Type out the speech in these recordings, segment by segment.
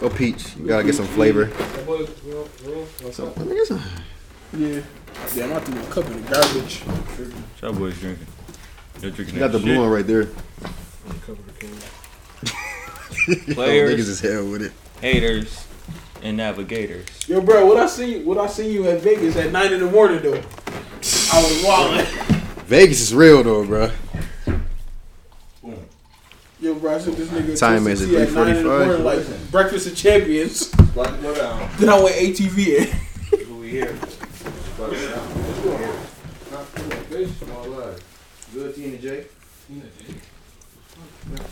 Go peach. You gotta get some flavor. That boy, real, real, what's So, up? let me get some. Yeah. Damn, I threw my cup in the garbage. Y'all boys drinking. You're drinking You got the that blue one right there. Cover the. Players. Niggas is hell with it. Haters and navigators. Yo, bro, what I see, what I seen you at Vegas at nine in the morning though. I was wilding. Vegas is real though, bro. Yo, bro, I sent this nigga Time to is at TCC at nine in the 3:45. morning, like breakfast of champions. Like to go down. Then I went ATV in. Who uh, we here? Like to go down. Let's go here. Not fish, small live. Good Tina J. Tina J.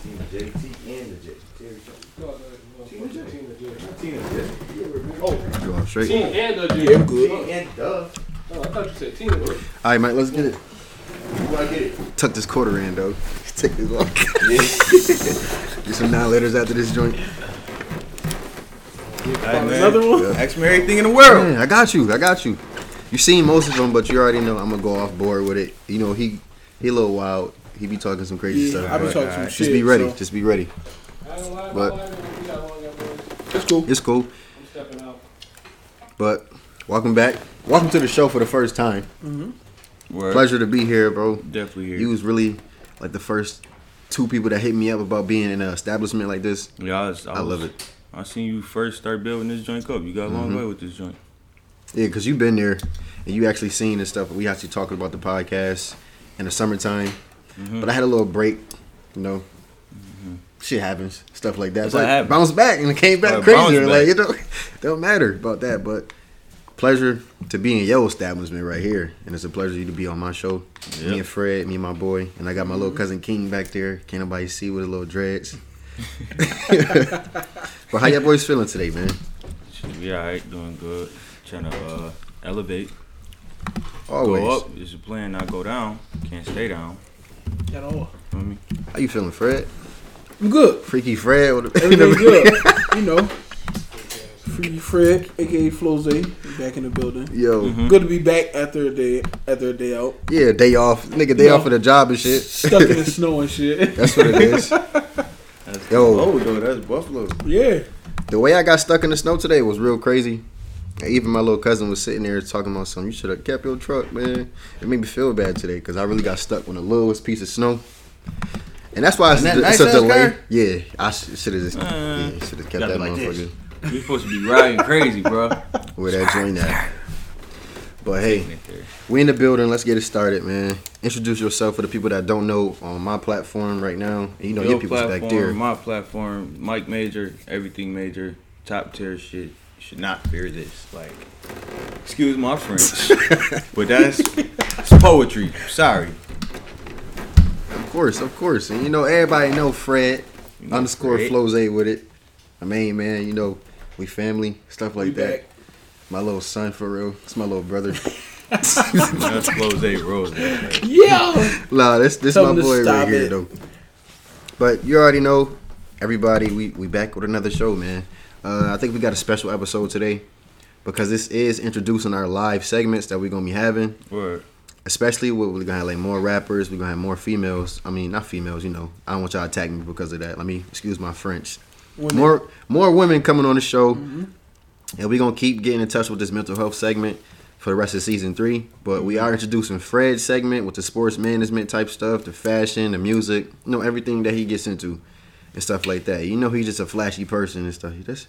Tina J. T and the J. Tina J. Tina J. Tina J. Oh, You on straight? Tina and the J. Yeah, I'm good. and duh. Oh, I thought you said Tina. All right, Mike. Let's get it. You wanna get it? Tuck this quarter in though. Take this off. get some nine letters after this joint. Another one. Yeah. Ask me everything in the world. Yeah, I got you. I got you. You seen most of them, but you already know I'm gonna go off board with it. You know he he a little wild. He be talking some crazy Yeah, stuff. I be but talking some Just shit. be ready. so Just be ready. I don't lie, But- but we got one, got boys. It's cool. It's cool. I'm stepping out. But welcome back. Welcome to the show for the first time. Mm-hmm. Word. Pleasure to be here, bro. Definitely here. You was really like the first two people that hit me up about being in an establishment like this. yeah, I, was, I love was- it. I seen you first start building this joint up. You got a long Mm-hmm. way with this joint. Yeah, because you've been there and you actually seen this stuff. We actually talking about the podcast in the summertime. Mm-hmm. But I had a little break, you know. Shit happens, stuff like that. That's but bounced back and it came back Uh, crazier. Like it don't, don't matter about that. But pleasure to be in your establishment right here, and it's a pleasure you to be on my show. Yep. Me and Fred, me and my boy, and I got my little cousin King back there. Can't nobody see with a little dreads. but how y'all boys feeling today, man? Should be alright, doing good. Trying to uh, elevate. Always. Go up is the plan, not go down. Can't stay down. At all. Feel me? How you feeling, Fred? I'm good. Freaky Fred. with the- Everything good. you know. Free Fred, aka Floze, back in the building. Yo, Mm-hmm. Good to be back after a day after a day out. yeah, day off, nigga, day No. off of the job and shit. Stuck in the snow and shit. That's what it is. That's Yo. Oh, though, that's Buffalo. Yeah. The way I got stuck in the snow today was real crazy. Even my little cousin was sitting there talking about something. You should have kept your truck, man. It made me feel bad today because I really got stuck on the littlest piece of snow. And that's why it's, And that it's a nice-ass delay. car? Yeah, I should have just Uh, yeah, should have kept that like motherfucker this. We supposed to be riding crazy, bro. where that joint at. But hey, we in the building. Let's get it started, man. Introduce yourself for the people that don't know on my platform right now. You know your, Your people's platform, back there. my platform, Mike Major, everything major, top tier shit. You should not fear this. Like, excuse my French, but that's it's poetry. Sorry. Of course, of course. And you know, everybody know Fred You know underscore Fred. Floze with it. I mean, man, you know, we family, stuff like We that. back. My little son for real. It's my little brother. That's Close Rose. Yeah. nah, this this Tell my boy right stop here it. though. But you already know, everybody, we we back with another show, man. Uh, I think we got a special episode today because this is introducing our live segments that we're gonna be having. Word. especially with, we're gonna have like more rappers. We're gonna have more females. I mean, not females. You know, I don't want y'all to attack me because of that. Let me excuse my French. Women. More more women coming on the show, mm-hmm. and we're gonna keep getting in touch with this mental health segment for the rest of season three. But we are mm-hmm. introducing Fred's segment with the sports management type stuff, the fashion, the music, you know, everything that he gets into and stuff like that. You know, he's just a flashy person and stuff. He just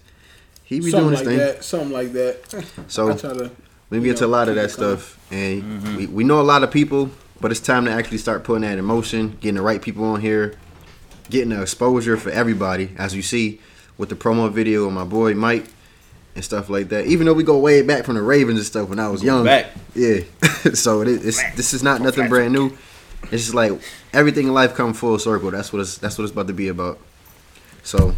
he be Something doing like thing. that. Something like that. So I try to. we you get to a lot of that it coming. stuff, and mm-hmm. we, we know a lot of people, but it's time to actually start putting that in motion, getting the right people on here, getting the exposure for everybody, as you see with the promo video of my boy Mike and stuff like that. Even though we go way back from the Ravens and stuff when I was young, back. yeah. so it, it's this is not nothing brand new. It's just like everything in life come full circle. That's what it's that's what it's about to be about. So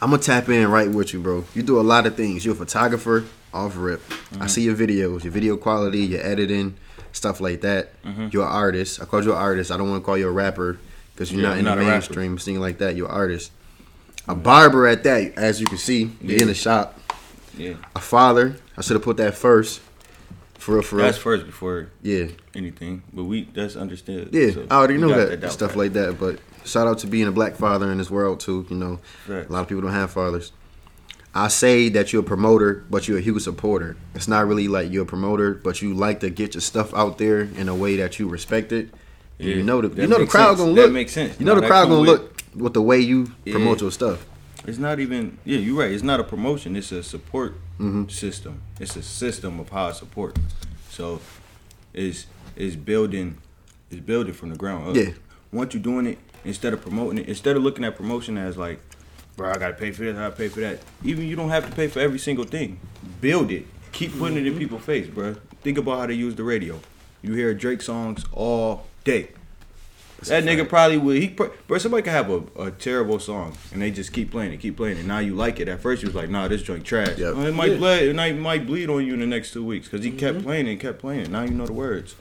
I'm gonna tap in right with you, bro. You do a lot of things. You're a photographer, off rip. I see your videos, your video quality, your editing, stuff like that. You're an artist. I called you an artist. I don't want to call you a rapper because you're Yeah, not in not the mainstream thing like that. You're an artist. A barber at that, as you can see, you're in the shop. Yeah. A father. I should have put that first. For real, for real. That's first before yeah. anything. But we that's understood. Yeah, So I already know got that, stuff pat. like that. But shout out to being a black father in this world too. You know, Right. a lot of people don't have fathers. I say that you're a promoter, but you're a huge supporter. It's not really like you're a promoter, but you like to get your stuff out there in a way that you respect it. Yeah, you know the that you know the crowd sense. gonna look. That makes sense. You know No, the crowd gonna with- look with the way you Yeah. promote your stuff. It's not even yeah, you're right. It's not a promotion. It's a support Mm-hmm. system. It's a system of how I support. So it's it's building it's building from the ground up. Yeah. Once you're doing it, instead of promoting it, instead of looking at promotion as like, bro, I gotta pay for this, I gotta pay for that. Even you don't have to pay for every single thing. Build it. Keep putting it in people's face, bro. Think about how they use the radio. You hear Drake songs all day. That nigga probably would. He, bro, somebody can have a, a terrible song and they just keep playing it, keep playing it. Now you like it. At first you was like, nah, this joint trash. Yep. Well, it might Yeah. bleed. It might, might bleed on you in the next two weeks because he kept mm-hmm. playing it, kept playing it. Now you know the words.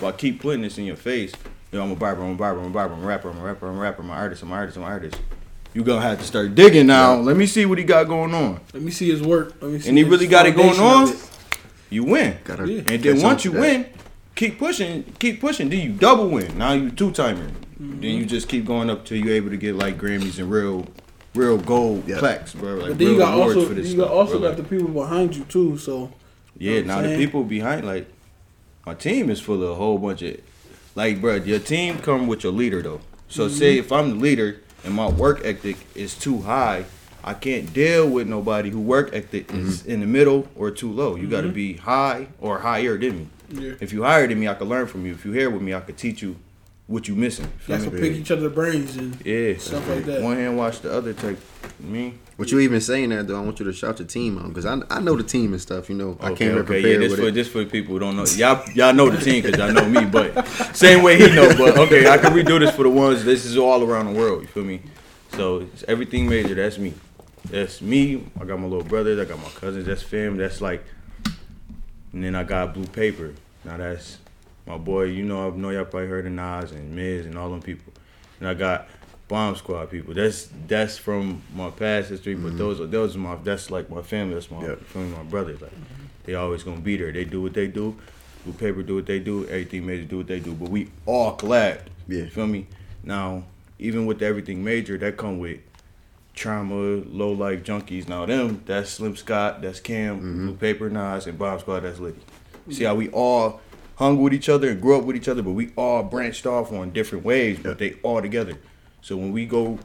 But I keep putting this in your face. Yo, I'm a barber. I'm a barber. I'm a barber. I'm a rapper. I'm a rapper. I'm a rapper. I'm an artist. I'm an artist. I'm an artist. You gonna have to start digging now. Let me see what he got going on. Let me see his work. Let me see And he really got it going on. it. You win. Gotta Yeah. And then once you that. win, keep pushing, keep pushing. Then you double win. Now you two timer. Mm-hmm. Then you just keep going up till you're able to get like Grammys and real, real gold Yeah. plaques, bro. Like But then you got also for this you got stuff, also bro. got Like, the people behind you too. So yeah. Now I'm the people behind, like my team is full of a whole bunch of, like, bro. Your team come with your leader though. So Mm-hmm. say if I'm the leader and my work ethic is too high. I can't deal with nobody who work ethic is Mm-hmm. in the middle or too low. You got to be high or higher than me. Yeah, If you hired me, I could learn from you. If you here with me, I could teach you what you missing. Feel that's to pick each other's brains and Yeah, stuff like that. One hand wash the other type. Me. What you even saying that though? I want you to shout your team out because I, I know the team and stuff. You know, I Okay, came here okay, yeah. This with for it. this for the people who don't know. Y'all y'all know the team because y'all know me, but same way he know. But okay, I can redo this for the ones. This is all around the world. You feel me? So it's everything major. That's me. That's me. I got my little brothers. I got my cousins. That's fam. That's like. And then I got Blue Paper. Now that's my boy. You know, I know y'all probably heard of Nas and Miz and all them people. And I got Bomb Squad people. That's that's from my past history, but mm-hmm. those are those are my that's like my family. That's my Yep. you feel me, my brothers. Like mm-hmm. they always gonna be there. They do what they do. Blue Paper do what they do. Everything major do what they do. But we all collab. Yeah. Feel me? Now, even with everything major, that come with trauma, low life junkies. Now them, that's Slim Scott, that's Cam, Blue Paper, Nas, and Bomb Squad, that's Liddy. See how we all hung with each other and grew up with each other, but we all branched off on different ways, but they all together. So when we go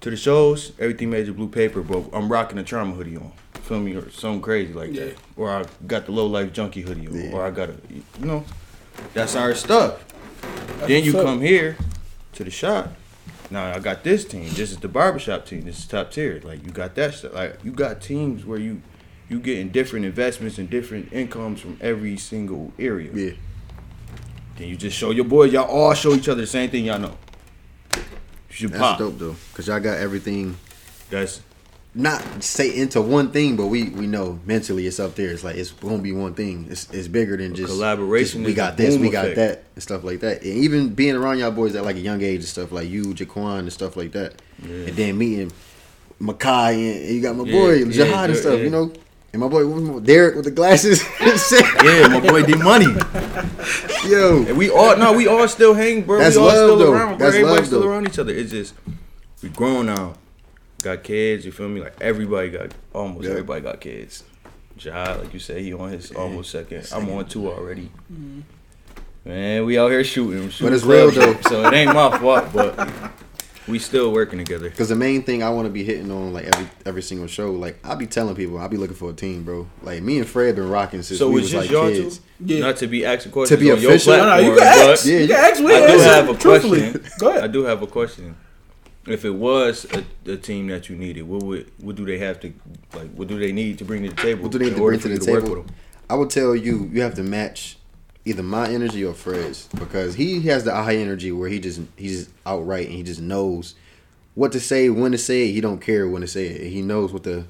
to the shows, everything major blue paper, but I'm rocking a trauma hoodie on. Feel me? Or something crazy like Yeah. that. Or I got the low life junkie hoodie on. Yeah. Or I got a you know, that's our stuff. then you come here to the shop. Now I got this team. This is the barbershop team. This is top tier. Like you got that stuff. Like you got teams where you you getting different investments and different incomes from every single area. Yeah, Then you just show your boys. Y'all all show each other the same thing y'all know. You should that's pop. dope though because y'all got everything. That's Not say into one thing, but we we know mentally it's up there. It's like it's gonna be one thing. It's it's bigger than just collaboration just we got this, we got effect. that, and stuff like that. And even being around y'all boys at like a young age and stuff like you, Jaquan and stuff like that, Yeah. and then meeting Makai and, and you got my Yeah, boy yeah, Jihad and stuff, yeah. you know. And my boy Derek with the glasses. yeah, my boy D Money. Yo, And we all no, we all still hang, bro. That's we all love, still though. around, bro. That's Everybody love, still though. around each other. It's just we grown now. Got kids, you feel me? Like everybody got almost Yeah. everybody got kids. Jihad, like you said, he on his almost second. I'm on two already. Mm-hmm. Man, we out here shooting. shooting it's real, club shit, So it ain't my fault, but we still working together. Because the main thing I want to be hitting on like every every single show, like I be telling people, I be looking for a team, bro. Like me and Fred been rocking since So we it's was like kids. Yeah. Not to be asking questions to be on official? your No, no, platform, you can ask. Yeah, you can ask. We I do have a question. Go ahead. I do have a question. If it was a, a team that you needed, what would what do they have to like? What do they need to bring to the table? What do they need to bring to the work table? with them? I would tell you, you have to match either my energy or Fred's because he has the high energy where he just he's just outright and he just knows what to say, when to say it. He don't care when to say it. He knows what to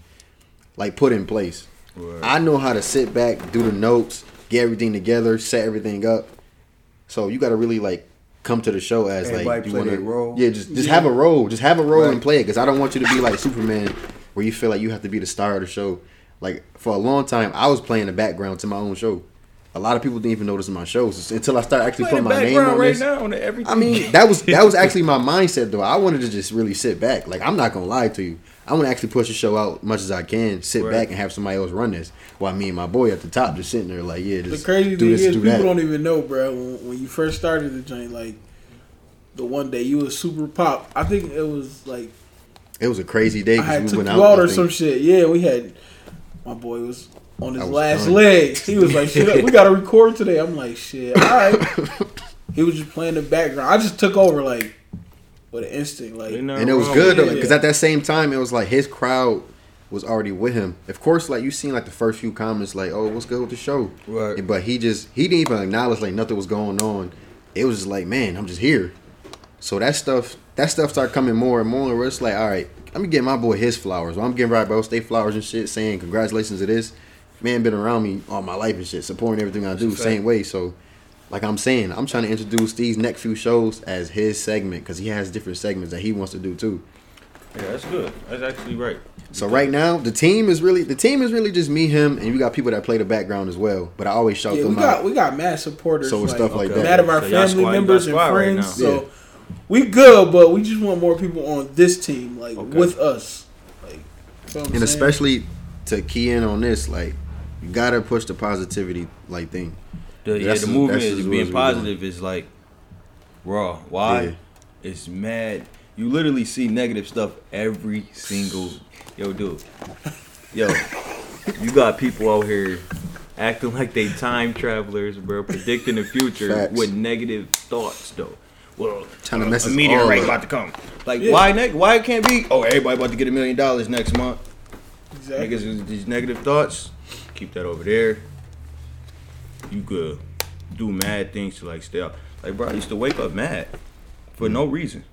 like put in place. Right. I know how to sit back, do the notes, get everything together, set everything up. So you got to really like come to the show as Everybody like you want role. Yeah, just just Yeah. have a role, just have a role Right. and play it. Because I don't want you to be like Superman, where you feel like you have to be the star of the show. Like for a long time, I was playing the background to my own show. a lot of people didn't even notice my shows until I started actually putting my name on right this. now on everything. I mean, that was that was actually my mindset though. I wanted to just really sit back. Like I'm not gonna lie to you. I want to actually push the show out as much as I can, sit Right. back and have somebody else run this. While me and my boy at the top just sitting there like, yeah, The just crazy do thing this, is, do people that. don't even know, bro. When, when you first started the joint, like the one day you was super pop. I think it was like It was a crazy day I had because we took went out. out or some shit. Yeah, we had my boy was on his was last done. legs. He was like, "Shit, we got to record today." I'm like, "Shit, all right." he was just playing the background. I just took over like with an instinct, like Ain't nothing and it was wrong good though, it. because at that same time, it was like his crowd was already with him. Of course, like you seen like the first few comments, like, "Oh, what's good with the show?" Right. But he just he didn't even acknowledge like nothing was going on. It was just like, man, I'm just here. So that stuff, that stuff started coming more and more. Where it's like, all right, let me get my boy his flowers. Well, I'm getting right bro state flowers and shit, saying congratulations to this man. Been around me all my life and shit, supporting everything I do, same way. So. Like I'm saying, I'm trying to introduce these next few shows as his segment because he has different segments that he wants to do too. Yeah, that's good. That's actually right. So right now, the team is really the team is really just me, him, and you got people that play the background as well. But I always shout yeah, we them got out. we got mad supporters, So like, stuff like Okay. that. mad of our So family squad- members and squad right friends. now. so we good, but we just want more people on this team, like Okay. with us, like. you know and saying? especially to key in on this, like you gotta push the positivity like thing. The, yeah, the movement is being positive is like raw. Why? Yeah. It's mad. You literally see negative stuff every single. Yo, dude. Yo, you got people out here acting like they time travelers, bro, predicting the future Facts. with negative thoughts, though. Well, Trying to uh, mess a us meteorite all about to come. Like, Yeah. why? Ne- why it can't be? Oh, everybody about to get a million dollars next month. exactly. Niggas, these negative thoughts, keep that over there. You could do mad things to like stay up. Like, bro, I used to wake up mad for no reason.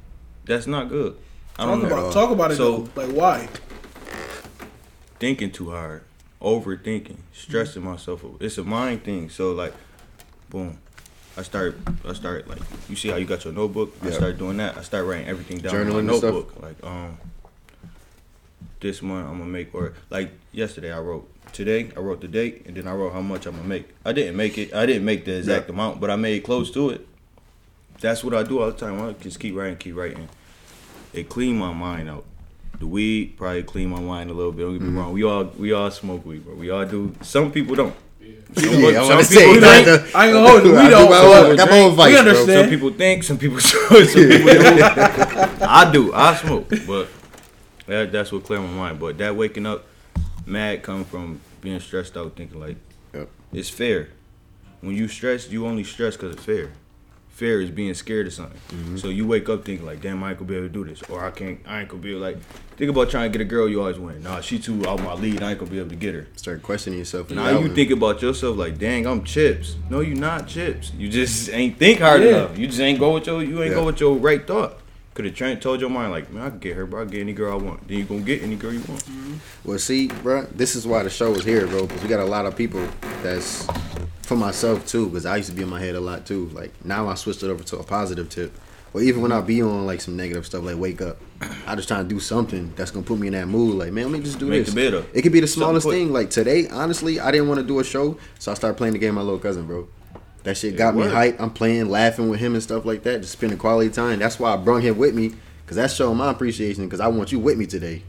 That's not good. I don't Talk know. about talk about it So- though. Like why? Thinking too hard, overthinking, stressing myself. It's a mind thing. So like, boom. I start. I start like you see how you got your notebook. I Yeah. start doing that. I start writing everything down in Journaling my and stuff? notebook. Like um, this month I'm gonna make or like yesterday I wrote today I wrote the date and then I wrote how much I'm gonna make. I didn't make it. I didn't make the exact Yeah. amount, but I made close to it. That's what I do all the time. I just keep writing, keep writing. It clean my mind out. The weed probably clean my mind a little bit. Don't get me Mm-hmm. wrong. We all we all smoke weed, but we all do. Some people don't. Some, Yeah, I some wanna people say, think. the- I ain't gonna hold you. We I do don't. my own- I got my own vice, we bro. understand. Some people think, some people some people do. I do. I smoke, but that, that's what clear my mind. But that waking up mad come from being stressed out, thinking like Yep. it's fair. When you stress, you only stress because it's fair. Fear is being scared of something. Mm-hmm. So you wake up thinking like, damn, I ain't gonna be able to do this, or I can't. I ain't gonna be able like. Think about trying to get a girl you always win. Nah, she too out my lead. I ain't gonna be able to get her. Start questioning yourself. Now you doubting. think about yourself like, dang, I'm chips. No, you not chips. You just ain't think hard Yeah. enough. You just ain't go with your you ain't Yeah. go with your right thought. Could have trained told your mind like, man, I can get her, bro. I can get any girl I want. Then you gonna get any girl you want. Mm-hmm. Well, see, bro, this is why the show is here, bro, because we got a lot of people that's for myself too, because I used to be in my head a lot too. Like now, I switched it over to a positive tip. Or even when I be on like some negative stuff, like wake up, I just trying to do something that's gonna put me in that mood. Like, man, let me just do Make this. the bed up. It could be the smallest thing. Like today, honestly, I didn't want to do a show, so I started playing the game with my little cousin, bro. That shit got me hyped. I'm playing, laughing with him and stuff like that, just spending quality time. That's why I brought him with me, cause that's showing my appreciation. Cause I want you with me today.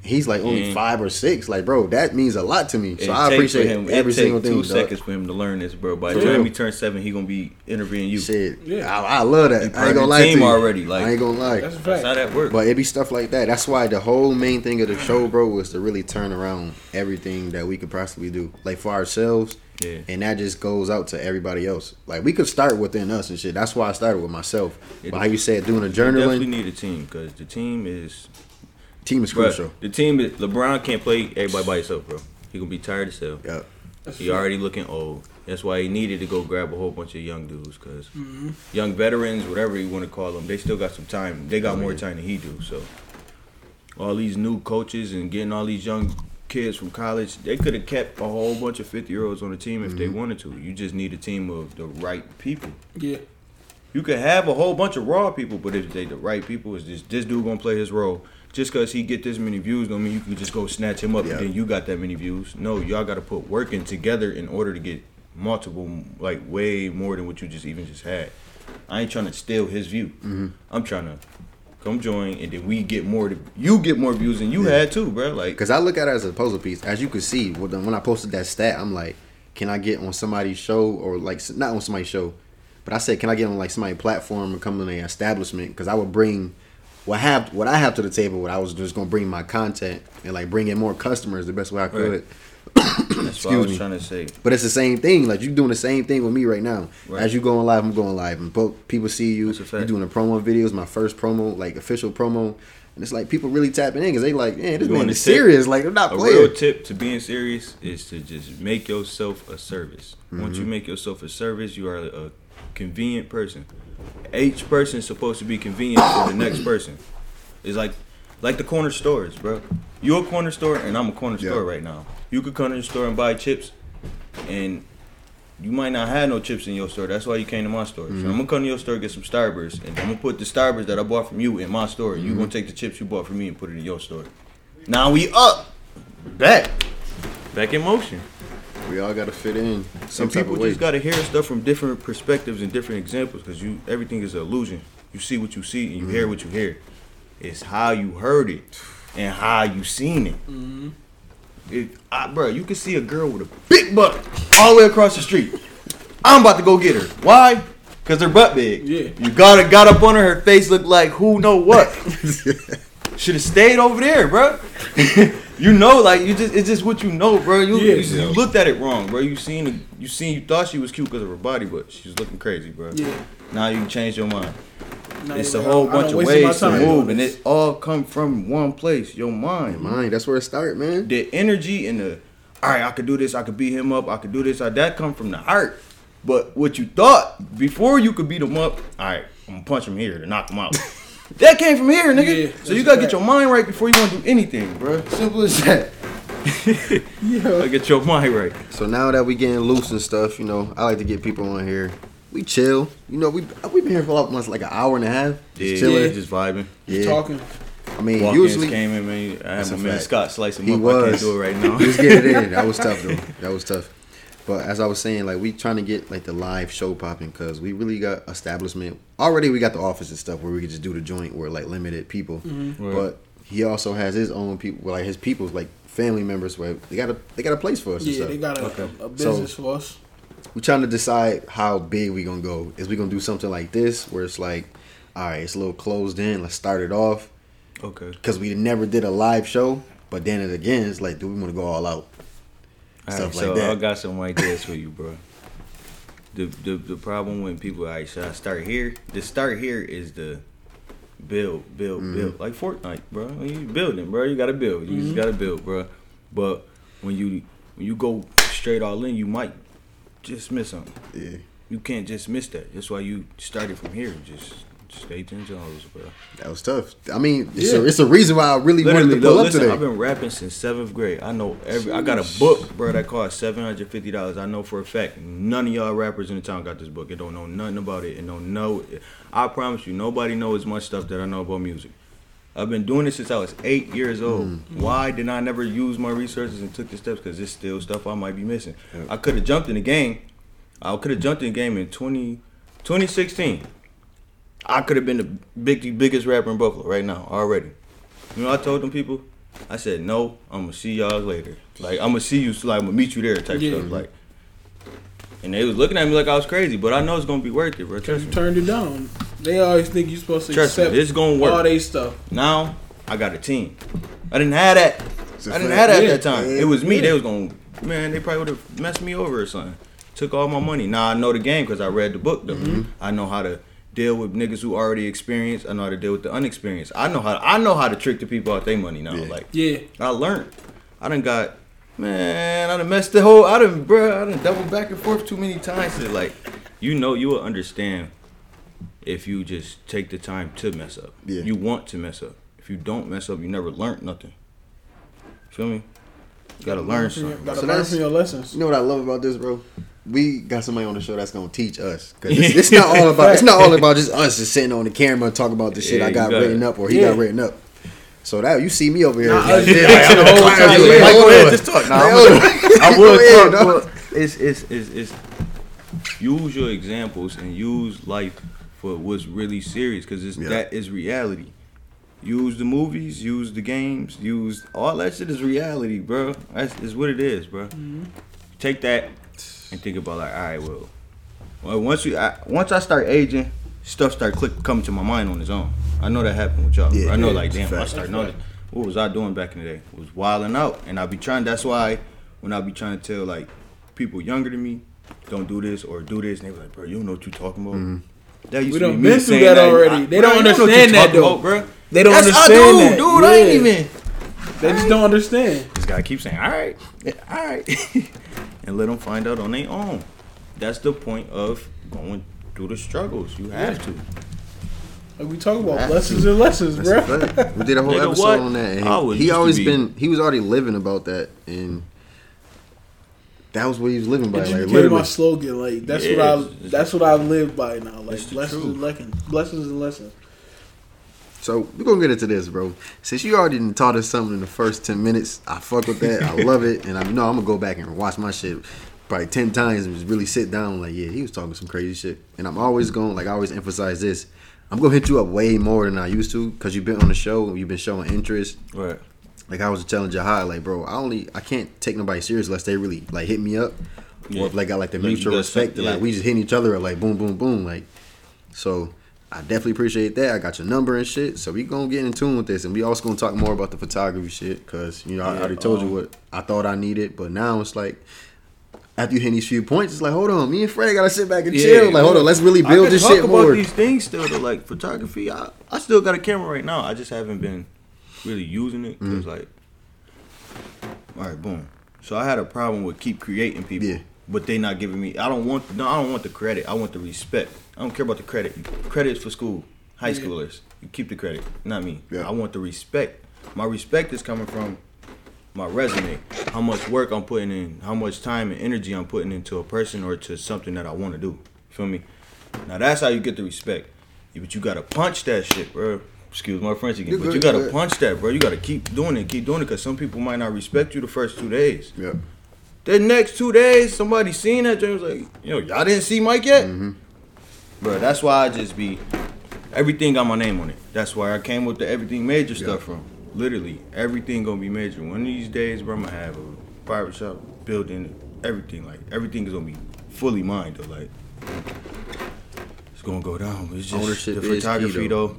He's like only Yeah. five or six. Like, bro, that means a lot to me. So It I appreciate for him, every it take single thing. Two dog. seconds for him to learn this, bro. By the time he turns seven, he gonna be interviewing you. Shit, Yeah. I, I love that. I ain't gonna the lie to you. already, like- I ain't gonna lie. That's a That's fact. how that works. But it be stuff like that. That's why the whole main thing of the show, bro, was to really turn around everything that we could possibly do, like for ourselves. Yeah. And that just goes out to everybody else. Like we could start within us and shit. That's why I started with myself. It- but how you said doing a You definitely need a team because the team is team is Bro, crucial. the team is LeBron can't play everybody by himself, bro. He gonna be tired as hell. Yeah. That's He already looking old. That's why he needed to go grab a whole bunch of young dudes, because Mm-hmm. young veterans, whatever you want to call them, they still got some time. They got more time than he do. So all these new coaches and getting all these young kids from college, they could have kept a whole bunch of fifty year olds on the team if they wanted to. You just need a team of the right people. Yeah. You could have a whole bunch of raw people, but if they the right people, is this this dude gonna play his role? Just cause he get this many views, don't mean you can just go snatch him up Yeah. and then you got that many views. No, y'all got to put work in together in order to get multiple, like way more than what you just even just had. I ain't trying to steal his view. Mm-hmm. I'm trying to come join, and then we get more. To, You get more views than you had too, bro. Like, Because I look at it as a puzzle piece. As you can see, when I posted that stat, I'm like, can I get on somebody's show or like not on somebody's show, but I said, can I get on like somebody's platform and come in an establishment? Because I would bring what I have what I have to the table. What I was just gonna bring my content and like bring in more customers the best way I could. Right. That's what I was me. trying to say. But it's the same thing. Like you're doing the same thing with me right now. Right. As you going live, I'm going live, and both people see you. That's a fact. You doing the promo videos, my first promo, like official promo, and it's like people really tapping in because they like, man, this man is serious. Like I'm not A playing. real tip to being serious is to just make yourself a service. Once Mm-hmm. you make yourself a service, you are a convenient person. Each person is supposed to be convenient for the next person. It's like like the corner stores, bro. You're a corner store and I'm a corner Yeah. store right now. You could come to the store and buy chips and you might not have no chips in your store. That's why you came to my store. Mm-hmm. So I'm gonna come to your store get some Starburst, and I'm gonna put the Starburst that I bought from you in my store. You Mm-hmm. gonna take the chips you bought from me and put it in your store. Now we up, back, back in motion. We all got to fit in. Some Some people of way. just gotta hear stuff from different perspectives and different examples because you everything is an illusion. You see what you see and you hear Mm-hmm. what you hear. It's how you heard it and how you seen it. It, I, bro, you can see a girl with a big butt all the way across the street. I'm about to go get her. Why? Cause her butt big. Yeah. You gotta got up on her. Her face looked like who know what. Should have stayed over there, bro. you know, like you just it's just what you know, bro. You, Yeah. you, you looked at it wrong, bro. You seen you seen you thought she was cute because of her body, but she was looking crazy, bro. Yeah. Now you changed your mind. Now It's a whole I bunch done of ways to move, and this. it all come from one place, your mind. Mind. That's where it start, man. The energy and the all right, I could do this, I could beat him up, I could do this, I, that come from the heart. But what you thought before you could beat him up, all right, I'm gonna punch him here to knock him out. that came from here, nigga. Yeah, so you gotta get your mind right before you wanna do anything, bro. Simple as that. Yeah. Gotta get your mind right. So now that we getting loose and stuff, you know, I like to get people on here. We chill. You know, we we been here for almost like an hour and a half. Just Yeah, chilling. just vibing. Yeah. Talking. I mean, Walk-ins usually came in, man. I That's had my man. Scott slice him He up. I can't was. do it right now. Just get it in. That was tough though. That was tough. But as I was saying, like we trying to get like the live show popping because we really got establishment. Already we got the office and stuff where we could just do the joint where like limited people. Mm-hmm. Right. But he also has his own people, like his people's like family members where they got a they got a place for us. and Yeah, stuff. they got a, Okay. a business for us. We trying to decide how big we're gonna go. Is we gonna do something like this where it's like, all right, it's a little closed in. Let's start it off okay. because we never did a live show. But then it again, it's like, do we want to go all out? All Stuff right, like so that. I got some ideas for you, bro. The, the the problem when people, all right, should I start here? The start here is the build, build, Mm-hmm. build, like Fortnite, bro. You building, bro, you gotta build. You Mm-hmm. just gotta build, bro. But when you when you go straight all in, you might just miss something. Yeah, You can't just miss that. That's why you started from here. Just stay ten toes, bro. that was tough. I mean, it's, Yeah. a, it's a reason why I really wanted to pull up listen, today. I've been rapping since seventh grade. I know every. I got a book, bro, that cost seven hundred fifty dollars. I know for a fact none of y'all rappers in the town got this book. It don't know nothing about it. And don't know. I promise you, nobody knows as much stuff that I know about music. I've been doing this since I was eight years old. Mm. Why did I never use my resources and took the steps? Because it's still stuff I might be missing. I could have jumped in the game. I could have jumped in the game in 20, 2016. I could have been the big, biggest rapper in Buffalo right now already. You know, I told them people, I said, no, I'm gonna see y'all later. Like I'm gonna see you, like I'm gonna meet you there, type Yeah. stuff. Like, and they was looking at me like I was crazy, but I know it's gonna be worth it, bro. Because you turned it down. They always think you're supposed to Trust me, accept it's gonna work. all they stuff. Now I got a team. I didn't have that. a I didn't have that at that time. Yeah. It was me. Yeah. They was gonna man. They probably would have messed me over or something. Took all my money. Now I know the game because I read the book though. Mm-hmm. I know how to deal with niggas who already experienced. I know how to deal with the unexperienced. I know how. I know how to trick the people out their money now. Yeah. Like Yeah. I learned. I done got man. I done messed the whole. I done bruh. I done double back and forth too many times. To, like you know, you will understand if you just take the time to mess up. Yeah. You want to mess up. If you don't mess up, you never learned nothing. Feel me? You gotta learn from your, something. gotta So learn that's- from your lessons. You know what I love about this, bro? We got somebody on the show that's gonna teach us. Cause it's, it's not all about it's not all about just us just sitting on the camera and talking about the shit Yeah, I got gotta- written up or he Yeah. got written up. So that you see me over here. Nah, like, yeah, yeah, yeah, the whole yeah, time, yeah, like, yeah. Go ahead, just talk. Nah, I'm gonna- I Go would ahead, talk, dog. but it's, it's, it's, it's use your examples and use life for what's really serious because Yeah. that is reality. Use the movies, use the games, use all that shit is reality, bro. That's is what it is, bro. Take that and think about like, all right, well, well once you I, once I start aging, stuff start click coming to my mind on its own. I know that happened with y'all. Yeah, I know yeah, like damn, I start That's noticing what was I doing back in the day? Was wilding out, and I be trying. That's why when I be trying to tell like people younger than me, don't do this or do this, and they be like, bro, you don't know what you're talking about. Mm-hmm. That used We to be done been through saying that I- already. They bro, don't you know what you understand that, though. about, bro. They don't Yes, understand I do, that. dude. I ain't even. They just don't understand. Just gotta keep saying, all right, yeah, all right, and let them find out on their own. That's the point of going through the struggles. You have to. Like we talk about Have lessons to. and lessons, That's bro. We did a whole Nigga, episode what? on that. And he always be- been he was already living about that and that was what he was living by. It Like became my slogan. Like that's Yeah, what I it's- that's what I live by now. Like It's the lessons and lessons, lessons and lessons. So we're gonna get into this, bro. Since you already taught us something in the first ten minutes, I fuck with that. I love it, and I know I'm gonna go back and watch my shit probably ten times and just really sit down. Like, yeah, he was talking some crazy shit, and I'm always going like I always emphasize this. I'm gonna hit you up way more than I used to because you've been on the show, you've been showing interest. Right. Like I was telling Jahad, like, bro, I only I can't take nobody serious unless they really like hit me up, Yeah. or if like got like the mutual respect. that, Like we just hitting each other, or like boom, boom, boom. Like, so I definitely appreciate that. I got your number and shit, so we gonna get in tune with this, and we also gonna talk more about the photography shit, cause you know I Yeah, already told you um, what I thought I needed, but now it's like. After you hit these few points, it's like, hold on, me and Fred gotta sit back and chill. Like, hold on, let's really I build this talk shit about more. these things still. Though, like photography, I, I still got a camera right now. I just haven't been really using it because Mm-hmm. like, all right, boom. So I had a problem with keep creating people, Yeah. but they not giving me. I don't want no. I don't want the credit. I want the respect. I don't care about the credit. Credit is for school, high Yeah. schoolers. You keep the credit, not me. Yeah. I want the respect. My respect is coming from my resume, how much work I'm putting in, how much time and energy I'm putting into a person or to something that I want to do. Feel me? Now that's how you get the respect. But you gotta punch that shit, bro. Excuse my French again, You're but you gotta punch that, bro. You gotta keep doing it, keep doing it, cause some people might not respect you the first two days. Yeah, The next two days, somebody seen that, James like, yo, y'all didn't see Mike yet, Mm-hmm. bro. That's why I just be everything got my name on it. That's why I came with the everything major stuff from. Literally, everything gonna be major. One of these days, bro, I'm gonna have a barbershop building, everything. Like everything is gonna be fully mine though. Like it's gonna go down. It's just Ownership the photography though. though.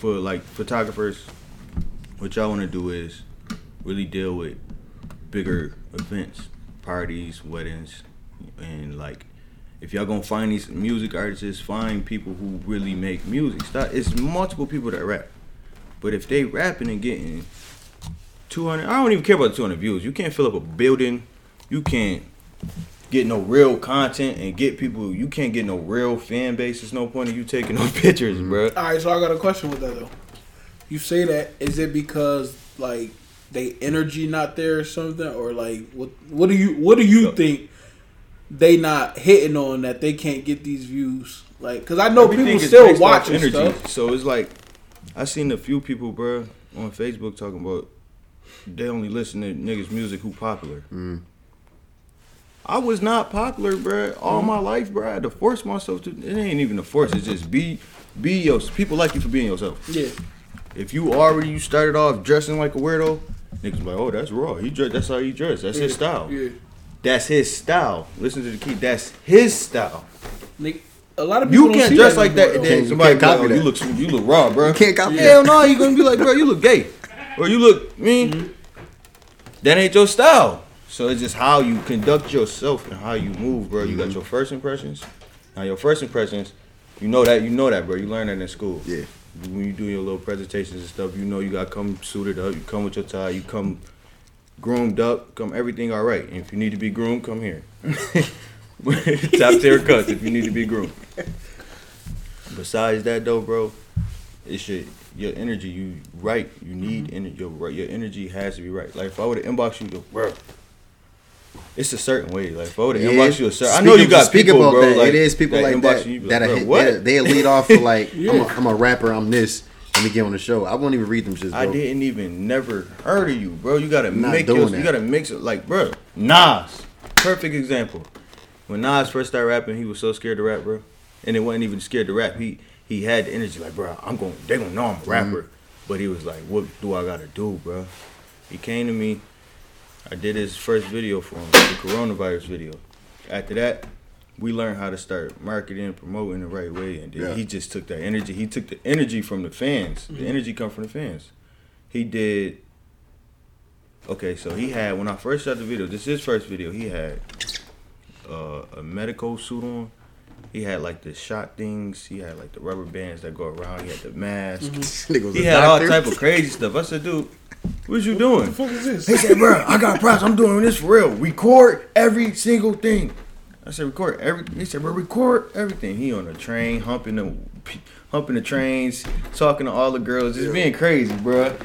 For like photographers, what y'all wanna do is really deal with bigger events, parties, weddings, and like if y'all gonna find these music artists, find people who really make music. Stop. It's multiple people that rap, but if they rapping and getting two hundred, I don't even care about two hundred views. You can't fill up a building. You can't get no real content and get people. You can't get no real fan base. There's no point in you taking no pictures, bro. All right, so I got a question with that though. You say that is it because like they energy not there or something, or like what? What do you what do you No. think they not hitting on that they can't get these views? Like, cause I know Everything people still based off watching stuff. So it's like I seen a few people, bro, on Facebook talking about they only listen to niggas music who popular. Mm. I was not popular, bruh, all my life, bruh. I had to force myself to. It ain't even a force. It's just be, be your. People like you for being yourself. Yeah, If you already you started off dressing like a weirdo, niggas like, oh, that's raw. He dress. That's how he dress. That's his style. Yeah, That's his style. Listen to the key. That's his style. Nick, a lot of people You don't can't see dress that like that and then Can't- you somebody can't be like, copy oh, you look you look raw, bro. You can't copy that. Hell no, you gonna be like, bro, you look gay, or you look mean. Mm-hmm. That ain't your style. So it's just how you conduct yourself and how you move, bro. You Mm-hmm. got your first impressions. Now your first impressions, you know that you know that, bro. You learn that in school. Yeah. When you do your little presentations and stuff, you know you got to come suited up. You come with your tie. You come groomed up. Come everything all right. And if you need to be groomed, come here. Top tier cuts if you need to be groomed. Besides that though, bro, it should your energy you right. You need Mm-hmm. energy. Your right. Your energy has to be right. Like if I were to inbox you, go, bro. It's a certain way. Like would inbox you a certain, I know you got speak people, about bro. that. Like, it is people like that you, that bro, hit, what? they lead off for like I'm, a, Yeah. I'm a rapper. I'm this. Let me get on the show. I won't even read them shit. Bro. I didn't even never heard of you, bro. You gotta make your, you gotta mix it like, bro. Nas, perfect example. When Nas first started rapping, he was so scared to rap, bro. And it wasn't even scared to rap. He he had the energy like, bro, I'm going. They gonna know I'm a mm-hmm. rapper. But he was like, what do I gotta do, bro? He came to me. I did his first video for him, the coronavirus video. After that, we learned how to start marketing, and promoting the right way, and then Yeah. he just took that energy. He took the energy from the fans. The energy come from the fans. He did. Okay, so he had when I first shot the video. This is his first video. He had uh, a medical suit on. He had like the shot things. He had like the rubber bands that go around. He had the mask. Nigga was He a had all type of crazy stuff. I said, dude, what you doing? What the fuck is this? He said, bro, I got props. I'm doing this for real. Record every single thing. I said, record every. He said, bro, record everything. He on the train, humping the, humping the trains, talking to all the girls, just being crazy, bro.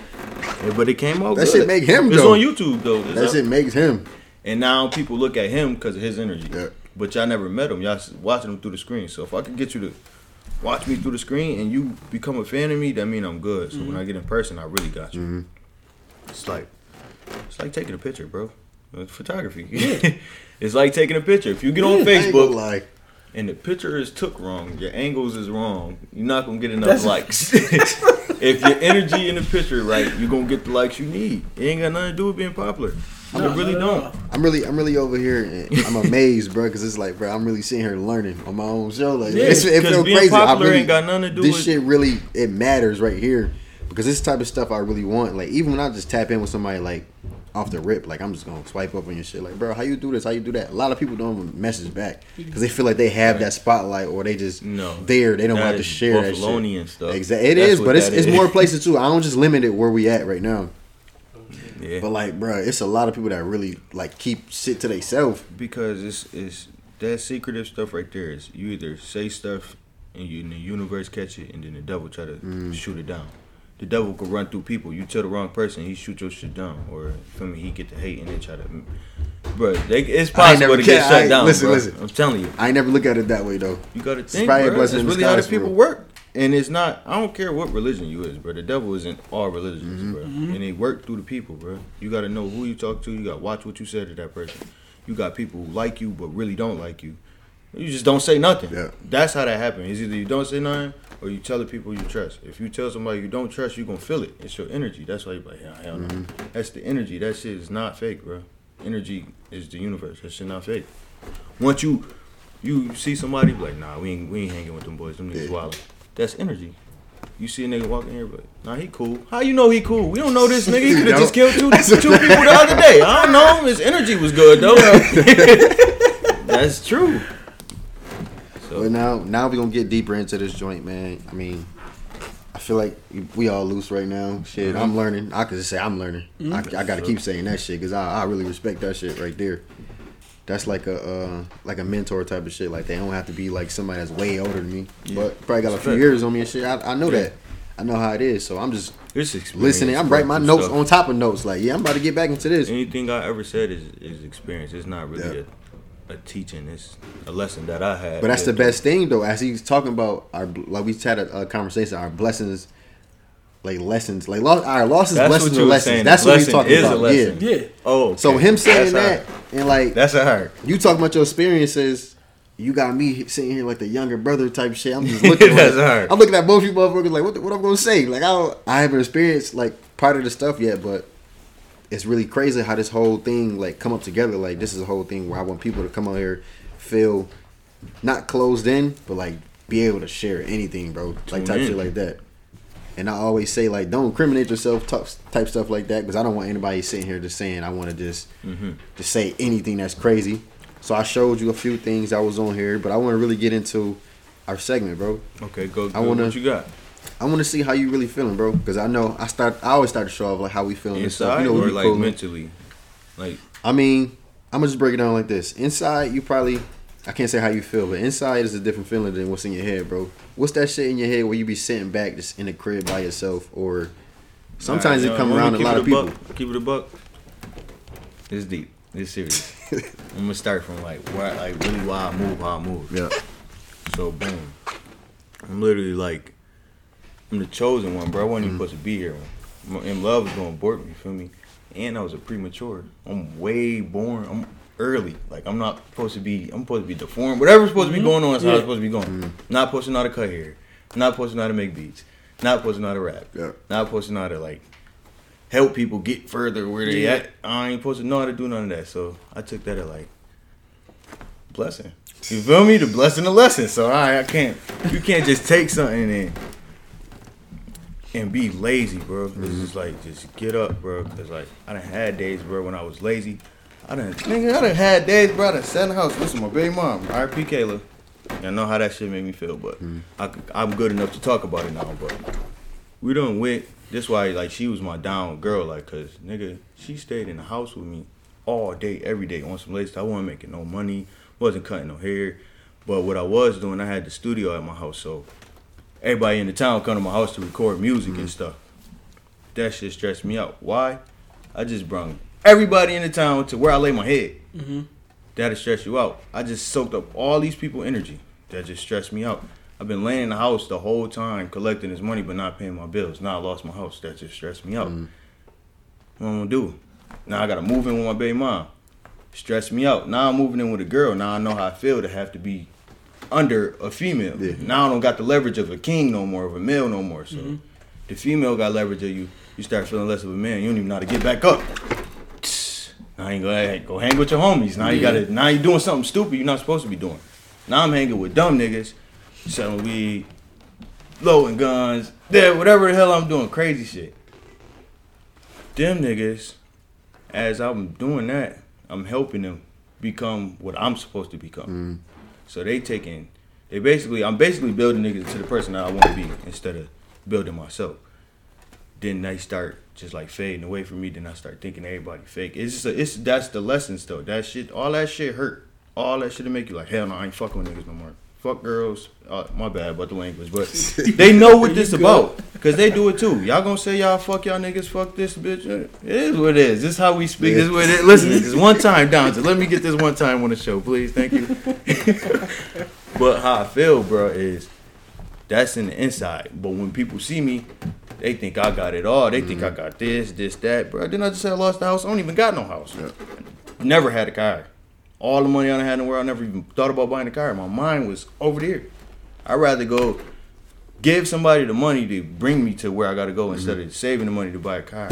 Yeah, but it came out. That good. shit make him, It's though. on YouTube though. It's That up. shit makes him. And now people look at him because of his energy. Yeah. But y'all never met him. Y'all watching him through the screen. So if I can get you to watch me through the screen and you become a fan of me, that mean I'm good. So when I get in person, I really got you. Mm-hmm. It's like it's like taking a picture, bro. It's photography. it's like taking a picture. If you get on I Facebook like and the picture is took wrong, your angles is wrong, you're not gonna get enough That's- likes. if your energy in the picture right, you're gonna get the likes you need. It ain't got nothing to do with being popular. No, it really not at don't. I'm really, I'm really over here. And I'm amazed, bro, because it's like, bro, I'm really sitting here learning on my own show. Like, Yeah, it's, it feels crazy. I really, ain't got nothing to do this with- shit really it matters right here because this type of stuff I really want. Like, even when I just tap in with somebody like off the rip, like I'm just gonna swipe up on your shit. Like, bro, how you do this? How you do that? A lot of people don't message back because they feel like they have that spotlight or they just No. there. They don't have to is share that shit. stuff. Exactly, it is, but it's that it's more places too. I don't just limit it where we at right now. Yeah. But like, bro, it's a lot of people that really like keep shit to themselves. because it's it's that secretive stuff right there is you either say stuff and you and the universe catch it and then the devil try to Mm. shoot it down. The devil could run through people. You tell the wrong person, he shoot your shit down, or feel me, he get the hate and then try to. Bro, they, it's possible never to get ca- I shut down. listen, bro. listen. I'm telling you, I ain't never look at it that way though. you got to It's think, probably a bro. That's really how the people real. work. And it's not. I don't care what religion you is, bro. The devil isn't all religions, Mm-hmm. bro. And they work through the people, bro. You got to know who you talk to. You got to watch what you said to that person. You got people who like you but really don't like you. You just don't say nothing. Yeah. That's how that happens. It's either you don't say nothing or you tell the people you trust. If you tell somebody you don't trust, you're gonna feel it. It's your energy. That's why you're like, hell no. Mm-hmm. That's the energy. That shit is not fake, bro. Energy is the universe. That shit not fake. Once you you see somebody be like, nah, we ain't we ain't hanging with them boys. Them niggas Yeah. wild. That's energy. You see a nigga walking here, but nah, he cool. How you know he cool? We don't know this nigga. He could have just killed two two people the other day. I don't know. His energy was good though. That's true. So But now, now we gonna get deeper into this joint, man. I mean, I feel like we all loose right now. Shit, I'm learning. I could just say I'm learning. I, I got to keep saying that shit because I, I really respect that shit right there. That's like a uh, like a mentor type of shit. Like they don't have to be like somebody that's way older than me, Yeah. but probably got a few years on me and shit. I, I know Yeah. that. I know how it is. So I'm just listening. I'm writing my notes stuff. on top of notes. Like, yeah, I'm about to get back into this. Anything I ever said is is experience. It's not really Yeah. a, a teaching. It's a lesson that I had. But that's the best thing though. As he's talking about our like we had a, a conversation, our blessings, like lessons, like lo- our losses, That's lessons, what or you were lessons. saying. That's The what he's talking is a about. lesson. Yeah. Yeah. Oh, okay. So him saying That's that hard. and like That's a hard. you talking about your experiences. You got me sitting here like the younger brother type shit. I'm just looking. That's like, hard. I'm looking at both you motherfuckers like, what? The, what I'm gonna say? Like, I don't, I haven't experienced like part of the stuff yet, but it's really crazy how this whole thing like come up together. Like, this is a whole thing where I want people to come out here, feel not closed in, but like be able to share anything, bro. Like Tune type in. shit like that. And I always say like, don't incriminate yourself, type, type stuff like that, because I don't want anybody sitting here just saying I want to just Mm-hmm. just say anything that's crazy. So I showed you a few things I was on here, but I want to really get into our segment, bro. Okay, go. I wanna- what you got I want to see how you really feeling, bro, because I know I start. I always start to show off like how we feeling and stuff. You know, we or like cool. mentally? Like I mean, I'm gonna just break it down like this. Inside, you probably. I can't say how you feel, but inside is a different feeling than what's in your head, bro. What's that shit in your head where you be sitting back just in the crib by yourself, or sometimes Alright, it come yo, around a lot of people. Buck, keep it a buck. It's deep. It's serious. I'm gonna start from like where, like really why I move, how I move. Yeah, So boom, I'm literally like, I'm the chosen one, bro. I wasn't Mm-hmm. even supposed to be here. In love was gonna abort me, feel me? And I was a premature. I'm way born. I'm early. Like I'm not supposed to be. I'm supposed to be deformed. Whatever's supposed to be going on is how Yeah. it's supposed to be going. Not supposed to know how to cut hair. Not supposed to know how to make beats. Not supposed to know how to rap. Yeah. Not supposed to know how to like help people get further where they Yeah. at. I ain't supposed to know how to do none of that. So I took that as like blessing. You feel me? The blessing, the lesson. So I, I can't. You can't just take something and and be lazy, bro. It's mm-hmm. just like just get up, bro. Cause like I done had days, bro, when I was lazy. I done nigga, I done had days, bro. I done sat in the house. Listen, my baby mom, R.P. Kayla. I know how that shit made me feel, but mm-hmm. I, am good enough to talk about it now. But we done went. This why like she was my down girl, like, cause nigga, she stayed in the house with me all day, every day on some lazy. I wasn't making no money, wasn't cutting no hair, but what I was doing, I had the studio at my house, so everybody in the town come to my house to record music and mm-hmm. stuff. That shit stressed me out. Why? I just brung everybody in the town to where I lay my head. Mm-hmm. That'll stress you out. I just soaked up all these people energy. That just stressed me out. I've been laying in the house the whole time collecting this money but not paying my bills. Now I lost my house. That just stressed me out. Mm-hmm. What I'm gonna do? Now I gotta move in with my baby mom. Stressed me out. Now I'm moving in with a girl. Now I know how I feel to have to be under a female. Yeah. Now I don't got the leverage of a king no more, of a male no more. So mm-hmm. the female got leverage of you. You start feeling less of a man. You don't even know how to get back up. Now you go go hang with your homies. Now you gotta now you doing something stupid you're not supposed to be doing. Now I'm hanging with dumb niggas, selling weed, loading guns, yeah, whatever the hell I'm doing, crazy shit. Them niggas, as I'm doing that, I'm helping them become what I'm supposed to become. Mm. So they taking, they basically, I'm basically building niggas to the person that I want to be instead of building myself. Then they start just like fading away from me. Then I start thinking everybody fake. It's just a, it's that's the lessons though. That shit, all that shit hurt. All that shit to make you like hell no, I ain't fucking with niggas no more. Fuck girls. Uh, my bad about the language, but they know what this about because they do it too. Y'all gonna say y'all fuck y'all niggas, fuck this bitch. It is what it is. This is how we speak. This is what it is. Listen, this is one time down. So let me get this one time on the show, please. Thank you. but how I feel, bro, is that's in the inside. But when people see me, they think I got it all. They think I mm-hmm. got this, this, that, bro. Then I just said I lost the house. I don't even got no house. Never had a car. All the money I had in the world, I never even thought about buying a car. My mind was over there. I'd rather go give somebody the money to bring me to where I gotta go mm-hmm. instead of saving the money to buy a car.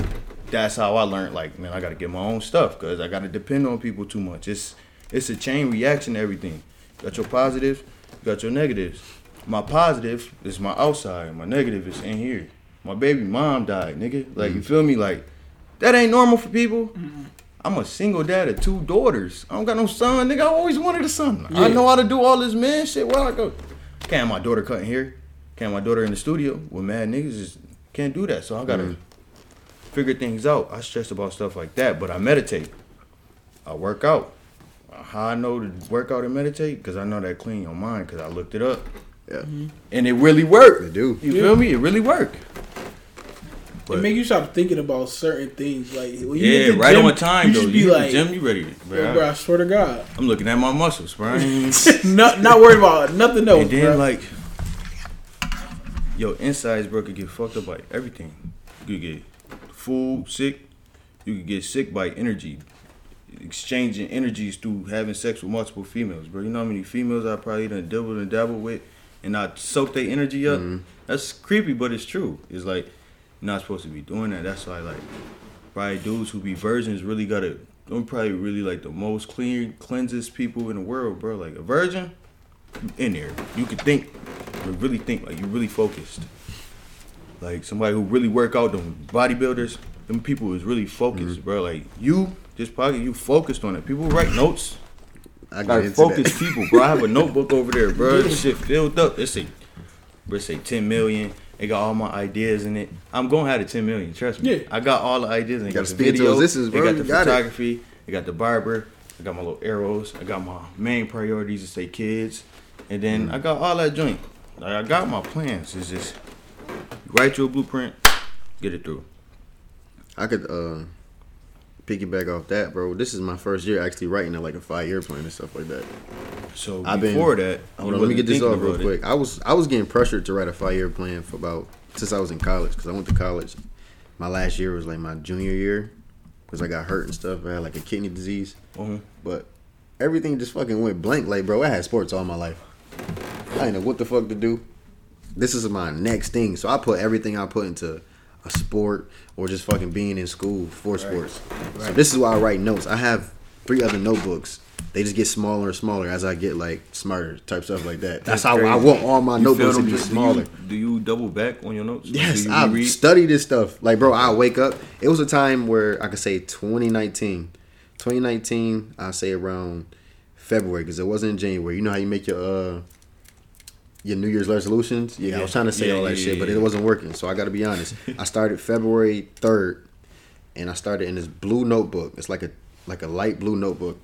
That's how I learned. Like, man, I gotta get my own stuff because I gotta depend on people too much. It's it's a chain reaction to everything. Got your positives, you got your negatives. My positive is my outside. My negative is in here. My baby mom died, nigga. Like, you mm-hmm. feel me? Like, that ain't normal for people. Mm-hmm. I'm a single dad of two daughters. I don't got no son, nigga. I always wanted a son. I know how to do all this man shit. Where I go? Can't have my daughter cutting here. Can't my daughter in the studio with mad niggas. Just can't do that. So I gotta mm. figure things out. I stress about stuff like that, but I meditate. I work out. How I know to work out and meditate? Because I know that clean your mind. Because I looked it up, Yeah. Mm-hmm. and it really worked. They do. You Yeah. feel me? It really worked. It make you stop thinking about certain things. Like when you Yeah, hit the right gym, on time you though. just You be like, the gym, you ready? Bro, "Yo, bro, I swear to God, I'm looking at my muscles, bro. Not not worried about nothing else, and then bro. like, yo, insides, bro, could get fucked up by everything. You could get food sick. You could get sick by energy, exchanging energies through having sex with multiple females, bro. You know how many females I probably done dabbled and dabbled with, and I soak their energy up. Mm-hmm. That's creepy, but it's true. It's like you're not supposed to be doing that. That's why like probably dudes who be virgins really gotta. I'm probably really like the most clean, cleansest people in the world, bro. Like a virgin, in there. You could think, you really think, like you really focused. Like somebody who really work out, them bodybuilders, them people is really focused, bro. Like you, this pocket, you focused on it. People write notes. I get Like focused that. people, bro. I have a notebook over there, bro. This shit filled up. It say, bro, say 10 million. It got all my ideas in it. I'm gonna have the 10 million. Trust me. Yeah. I got all the ideas. And it Gotta the speak it to video. bro. It got the got photography. It got the barber. I got my little arrows. I got my main priorities to say kids, and then Mm. I got all that joint. Like I got my plans. It's just write your blueprint, get it through. I could uh piggyback off that, bro. This is my first year actually writing a, like a five year plan and stuff like that. So I've been- before that, Hold on, let me get this off real about it. quick. I was I was getting pressured to write a five year plan for about since I was in college because I went to college. My last year was like my junior year because I got hurt and stuff. I had like a kidney disease, Mhm. but everything just fucking went blank. Like, bro, I had sports all my life. I didn't know what the fuck to do. This is my next thing, so I put everything I put into a sport or just fucking being in school for sports. So this is why I write notes. I have three other notebooks. They just get smaller and smaller as I get like smarter type stuff like that. That's, how I want all my You notebooks to be just- do you- smaller. Do you, double back on your notes? Yes, I reread? study this stuff. Like, bro, I wake up. It was a time where I could say 2019. 2019, I say around February because it wasn't in January. You know how you make your uh your New Year's resolutions? Yeah, I was trying to say Yeah, all that yeah, shit, but yeah. it wasn't working. So I got to be honest. I started February 3rd, and I started in this blue notebook. It's like a like a light blue notebook.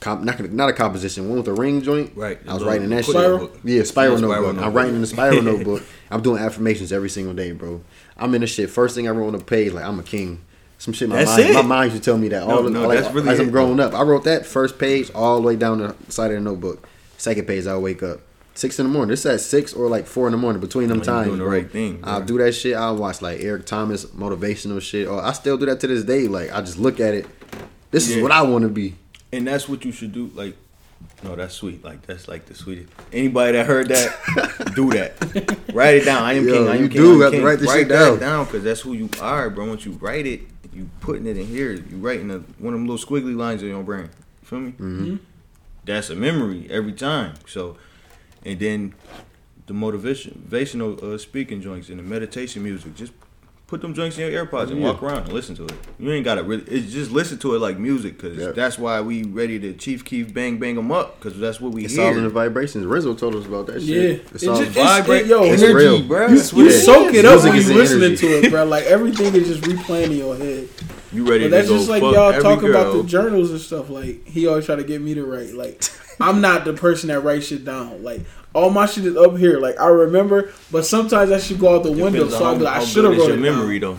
Comp, not not a composition, one with a ring joint. Right, I was writing that shit. Spiral? notebook. Yeah, spiral Yeah, spiral notebook. I'm writing in the spiral notebook. I'm doing affirmations every single day, bro. I'm in the shit. First thing I wrote on the page, like I'm a king. Some shit my That's mind, it. my mind used to tell me that all No, the, no, like, that's really as I'm growing up. I wrote that first page all the way down the side of the notebook. Second page, I'll wake up six in the morning. This is at six or like four in the morning between them When times. doing the right thing, I'll do that shit. I'll watch like Eric Thomas motivational shit. Or I still do that to this day. Like I just look at it. This is what I want to be. And that's what you should do. Like, no, that's sweet. Like that's like the sweetest. Anybody that heard that, do that. Write it down. I am Yo, king. I am you king. do I am have to king. write this shit that down. down because that's who you are, bro. Once you write it, you putting it in here. You writing a, one of them little squiggly lines in your brain. You feel me? Mm-hmm. That's a memory every time. So, and then the motivation, motivational uh, speaking joints and the meditation music. Just put them joints in your AirPods and Yeah. walk around and listen to it. You ain't gotta really. It's just listen to it like music because Yeah. that's why we ready to Chief Keef bang bang them up because that's what we It's hear. all in the vibrations. Rizzo told us about that Yeah, shit. it's It's all just- Vibrate, yo, it's energy, real. bro. You, you it is. soak it up when you the listening energy. to it, bro. Like everything is just replaying in your head. You ready But that's go just like y'all every talk about the journals and stuff. Like he always try to get me to write. Like I'm not the person that writes shit down. Like all my shit is up here. Like I remember, but sometimes I should go out the window. So on I, be like, I should have wrote your it memory down. though.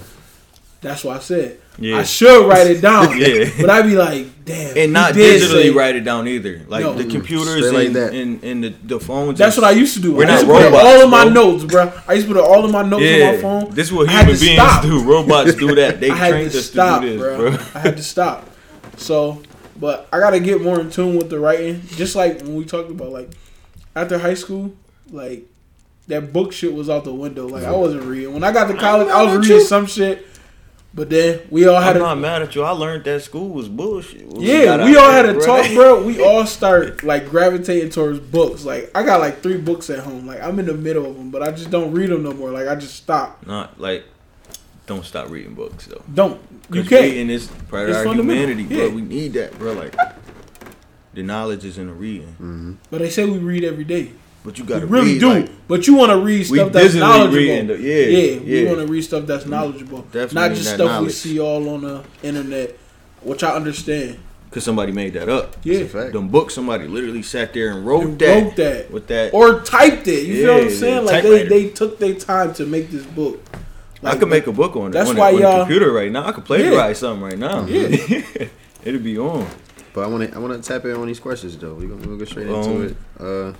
That's why I said Yeah. I should write it down. Yeah. but I'd be like, damn, and not did digitally say- write it down either. Like No. the computers straight like and, that. and, and the, the phones. That's what I used to do. We're I not used to put robots, all of my bro. notes, bro. I used to put all of my notes Yeah, on my phone. this is what I had human to beings stop. do. Robots do that. They I had trained to us stop, to do this, bro. bro. I had to stop. So, but I gotta get more in tune with the writing. Just like when we talked about, like after high school, like that book shit was out the window. Like I wasn't reading. When I got to college, I was reading you. some shit. But then we all had I'm to. not mad at you. I learned that school was bullshit. What Yeah, we all there, had to talk, bro. We all start like gravitating towards books. Like I got like three books at home. Like I'm in the middle of them, but I just don't read them no more. Like I just stop. Not like, don't stop reading books though. Don't you 'Cause can't? reading is part of our fundamental. humanity, bro. We need that, bro. Like, the knowledge is in the reading, mm-hmm. But they say we read every day. but you gotta really read, do. like, but you want to read stuff that's digitally knowledgeable. reading the- yeah, yeah, we want to read stuff that's knowledgeable, Definitely not just that stuff we see all on the internet, which I understand. Cause somebody made that up. Yeah, It's a fact. Them books, somebody literally sat there and wrote And that. wrote that. with that. or typed it. You feel what I'm saying? yeah, Like they, they took their time to make this book. Like, I could make a book on it. That's on why on the y'all- computer right now. I could plagiarize something right now. Yeah. it'd be on. But I want to I want to tap in on these questions though. We're gonna, we'll go straight Um, into it. Uh,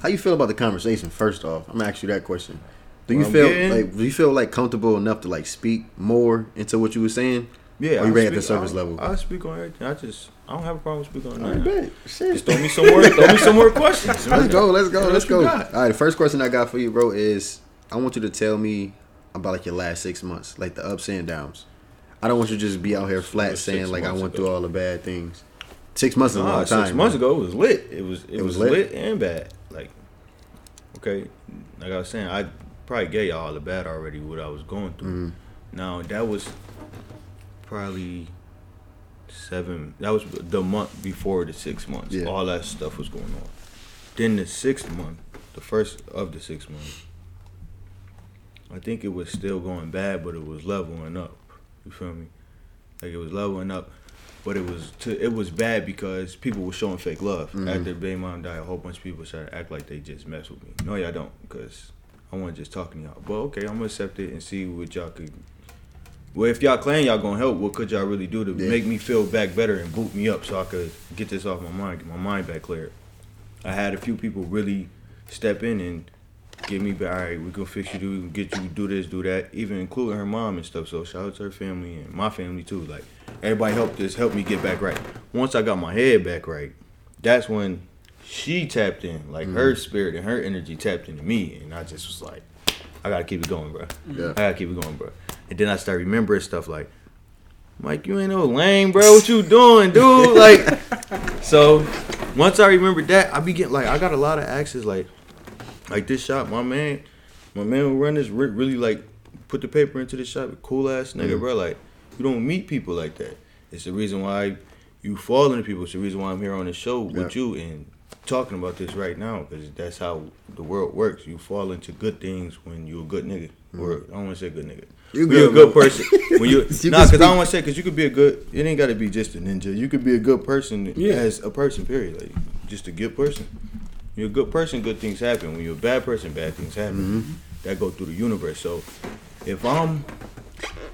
how you feel about the conversation? First off, I'm gonna ask you that question. Do you feel getting? like do you feel like comfortable enough to like speak more into what you were saying? Yeah, Or you ready at the surface I- level? I speak on everything. I just I don't have a problem speaking on All that. right, bet. Shit. Just throw me some more. throw me some more questions. Let's go. Let's go. Let's go. All right. The first question I got for you, bro, is I want you to tell me about like your last six months, like the ups and downs. I don't want you to just be out here flat saying like I went ago. through all the bad things. Six months is a long time. six months bro. ago it was lit. It was it, It was was, lit? lit? and bad. Like okay, like I was saying, I probably gave y'all the bad already what I was going through. Mm-hmm. Now that was probably seven. That was the month before the six months. Yeah. All that stuff was going on. Then the sixth month, the first of the six months, I think it was still going bad, but it was leveling up. You feel me? Like it was leveling up, but it was to, it was bad because people were showing fake love. Mm-hmm. After Baby Mom died, a whole bunch of people started to act like they just mess with me. No, y'all don't, because I wasn't just talking to y'all. But okay, I'm gonna accept it and see what y'all could. Well, if y'all claim y'all gonna help, what could y'all really do to Yeah. make me feel back better and boot me up so I could get this off my mind, get my mind back clear? I had a few people really step in and get me back. All right, we gonna fix you. Do we get you do this, do that. Even including her mom and stuff. So shout out to her family and my family too. Like everybody helped us, help me get back right. Once I got my head back right, that's when she tapped in, like her mm. spirit and her energy tapped into me, and I just was like, I gotta keep it going, bro. Yeah. I gotta keep it going, bro. And then I start remembering stuff like, Mike, you ain't no lame, bro. What you doing, dude? Like, so once I remembered that, I be getting like, I got a lot of access, like, like this shop. My man, my man who run this re- really like put the paper into the shop. Cool ass nigga, mm-hmm. bro. Like, you don't meet people like that. It's the reason why you fall into people. It's the reason why I'm here on the show with you and talking about this right now because that's how the world works. You fall into good things when you're a good nigga, mm-hmm. or I don't want to say good nigga. You're a good, good bro. person. When you, You nah, because I don't want to say because you could be a good. It ain't got to be just a ninja. You could be a good person Yeah. as a person. Period. Like just a good person. You're a good person. Good things happen. When you're a bad person, bad things happen. Mm-hmm. That go through the universe. So if I'm,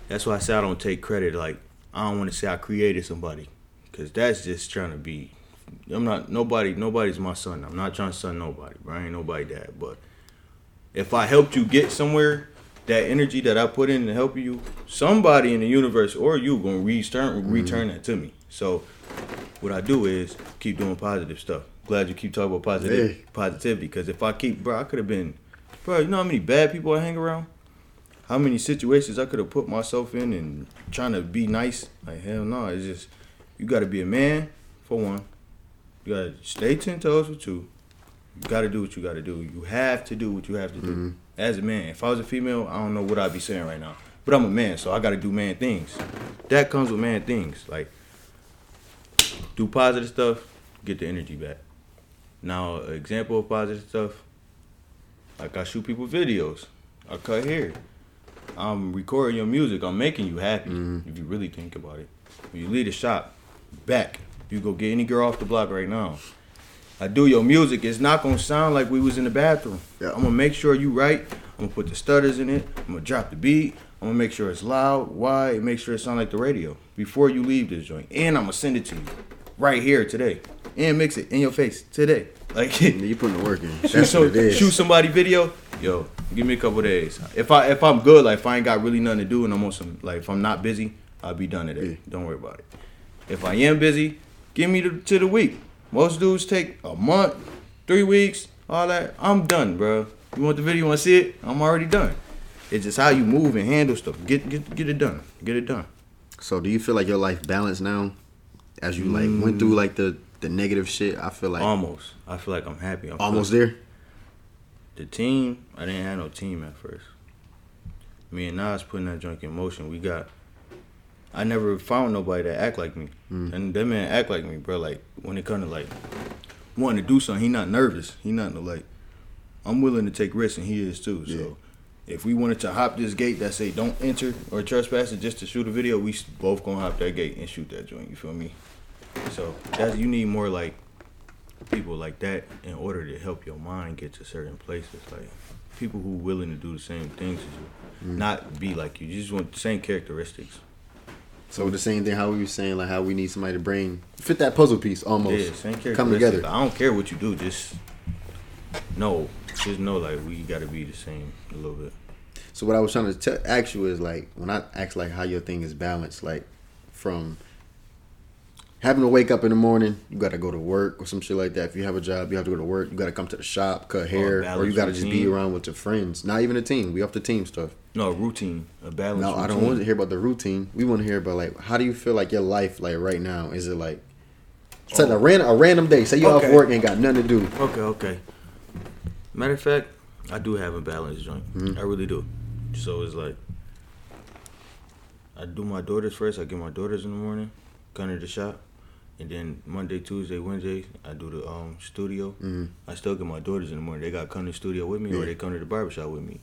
that's why I say I don't take credit. Like I don't want to say I created somebody, because that's just trying to be. I'm not nobody. Nobody's my son. I'm not trying to son nobody. Bro. I ain't nobody dad. But if I helped you get somewhere, that energy that I put in to help you, somebody in the universe or you gonna return return that to me. So what I do is keep doing positive stuff. Glad you keep talking about positive Yeah. positivity because if I keep, bro, I could have been, bro. You know how many bad people I hang around? How many situations I could have put myself in and trying to be nice? Like hell no, it's just you got to be a man for one. You got to stay ten toes for two. You got to do what you got to do. You have to do what you have to do mm-hmm. as a man. If I was a female, I don't know what I'd be saying right now. But I'm a man, so I got to do man things. That comes with man things. Like do positive stuff, get the energy back. Now, example of positive stuff, like I shoot people videos, I cut hair, I'm recording your music, I'm making you happy. Mm-hmm. If you really think about it, when you leave the shop, back, you go get any girl off the block right now. I do your music, it's not gonna sound like we was in the bathroom. Yeah. I'm gonna make sure you right. I'm gonna put the stutters in it. I'm gonna drop the beat. I'm gonna make sure it's loud, wide, and make sure it sound like the radio before you leave this joint. And I'm gonna send it to you right here today, and mix it in your face today. Like You putting the work in. shoot, That's so, what it is. shoot somebody video, yo, give me a couple days. If I if I'm good, like if I ain't got really nothing to do and I'm on some like if I'm not busy, I'll be done today. Yeah. Don't worry about it. If I am busy, give me the, to the week. Most dudes take a month, three weeks, all that. I'm done, bro. You want the video? You want to see it? I'm already done. It's just how you move and handle stuff. Get get get it done. Get it done. So do you feel like your life balanced now, as you like went through like the the negative shit? I feel like almost. I feel like I'm happy. I'm almost feeling- there. The team, I didn't have no team at first. Me and Nas putting that joint in motion. We got. I never found nobody that act like me, mm. and that man act like me, bro. Like when it come to like wanting to do something, he not nervous. He not no like. I'm willing to take risks, and he is too. Yeah. So, if we wanted to hop this gate that say don't enter or trespass it just to shoot a video, we both gonna hop that gate and shoot that joint. You feel me? So that's you need more like people like that in order to help your mind get to certain places. Like people who willing to do the same things as you, mm. not be like you. You just want the same characteristics. So the same thing how we were saying like how we need somebody to bring fit that puzzle piece almost Yeah, same characteristics. come together. I don't care what you do. Just know, just know like we got to be the same a little bit. So what I was trying to te- ask you is like when I ask like how your thing is balanced, like from having to wake up in the morning, you got to go to work or some shit like that. If you have a job, you have to go to work. You got to come to the shop, cut oh, hair, or you got to just be around with your friends. Not even a team. We off the team stuff. No routine, a balance. No, I don't want to hear about the routine. We want to hear about like how do you feel like your life like right now? Is it like say a oh. random a random day? Say you off work and got nothing to do. Okay, okay. Matter of fact, I do have a balanced joint. Mm-hmm. I really do. So it's like I do my daughters first. I get my daughters in the morning, come to the shop, and then Monday, Tuesday, Wednesday, I do the um studio. I still get my daughters in the morning. They got to come to the studio with me, or they come to the barbershop with me.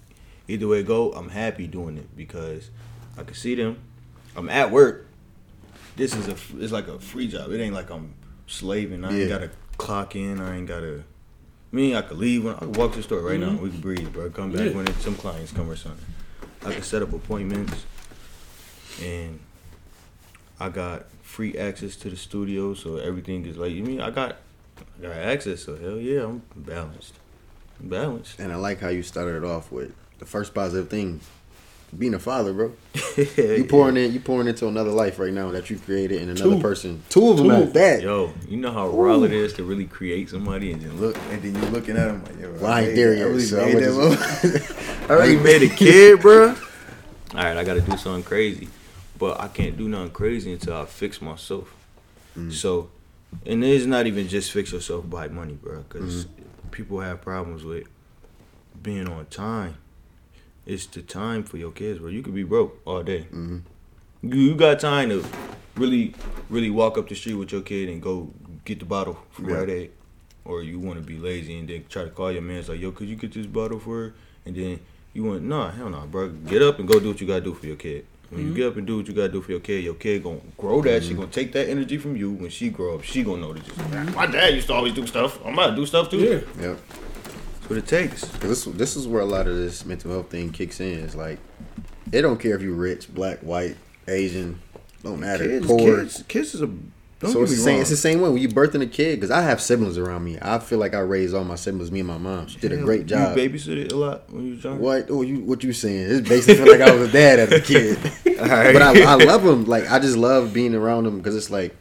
Either way go, I'm happy doing it because I can see them. I'm at work. This is a it's like a free job. It ain't like I'm slaving. I Yeah. ain't gotta clock in. I ain't gotta. Me, I could leave. When, I could walk to the store right now. We can breathe, bro. Come back Yeah. when some clients come or something. I could set up appointments, and I got free access to the studio, so everything is like. You mean I got, I got access. So hell yeah, I'm balanced. I'm balanced. And I like how you started off with the first positive thing. being a father, bro. You pouring in, you pouring into another life right now that you created in another Two. person. Two of them Two. at that. Yo, you know how raw it is to really create somebody and then look, and then you're looking at them like, yo, Well, I ain't there made- yet, really so made that just- I already made a kid, bro. All right, I gotta do something crazy, but I can't do nothing crazy until I fix myself. Mm. So, and it's not even just fix yourself by money, bro, because Mm-hmm. people have problems with being on time. It's the time for your kids, bro. You could be broke all day. Mhm. You, you got time to really, really walk up the street with your kid and go get the bottle from Yeah. Rite Aid, or you want to be lazy and then try to call your man. It's like, yo, could you get this bottle for her? And then you want, nah, hell no, bro. Get up and go do what you gotta do for your kid. When you mm-hmm. get up and do what you gotta do for your kid, your kid gonna grow that. She gonna take that energy from you. When she grow up, she gonna know that. Just, mm-hmm. my dad used to always do stuff. I'm about to do stuff too. Yeah. Yep. That's what it takes. Cause this this is where a lot of this mental health thing kicks in. It's like it don't care if you're rich, black, white, Asian, don't matter. Kids, Poor. kids, kids is a. Don't so it's the same. wrong. It's the same way when you birthing a kid. Because I have siblings around me. I feel like I raised all my siblings. Me and my mom. She did a great job. You babysitted a lot when you was younger. What? Oh, you what you saying? It's basically like I was a dad as a kid. But I, I love them. Like I just love being around them because it's like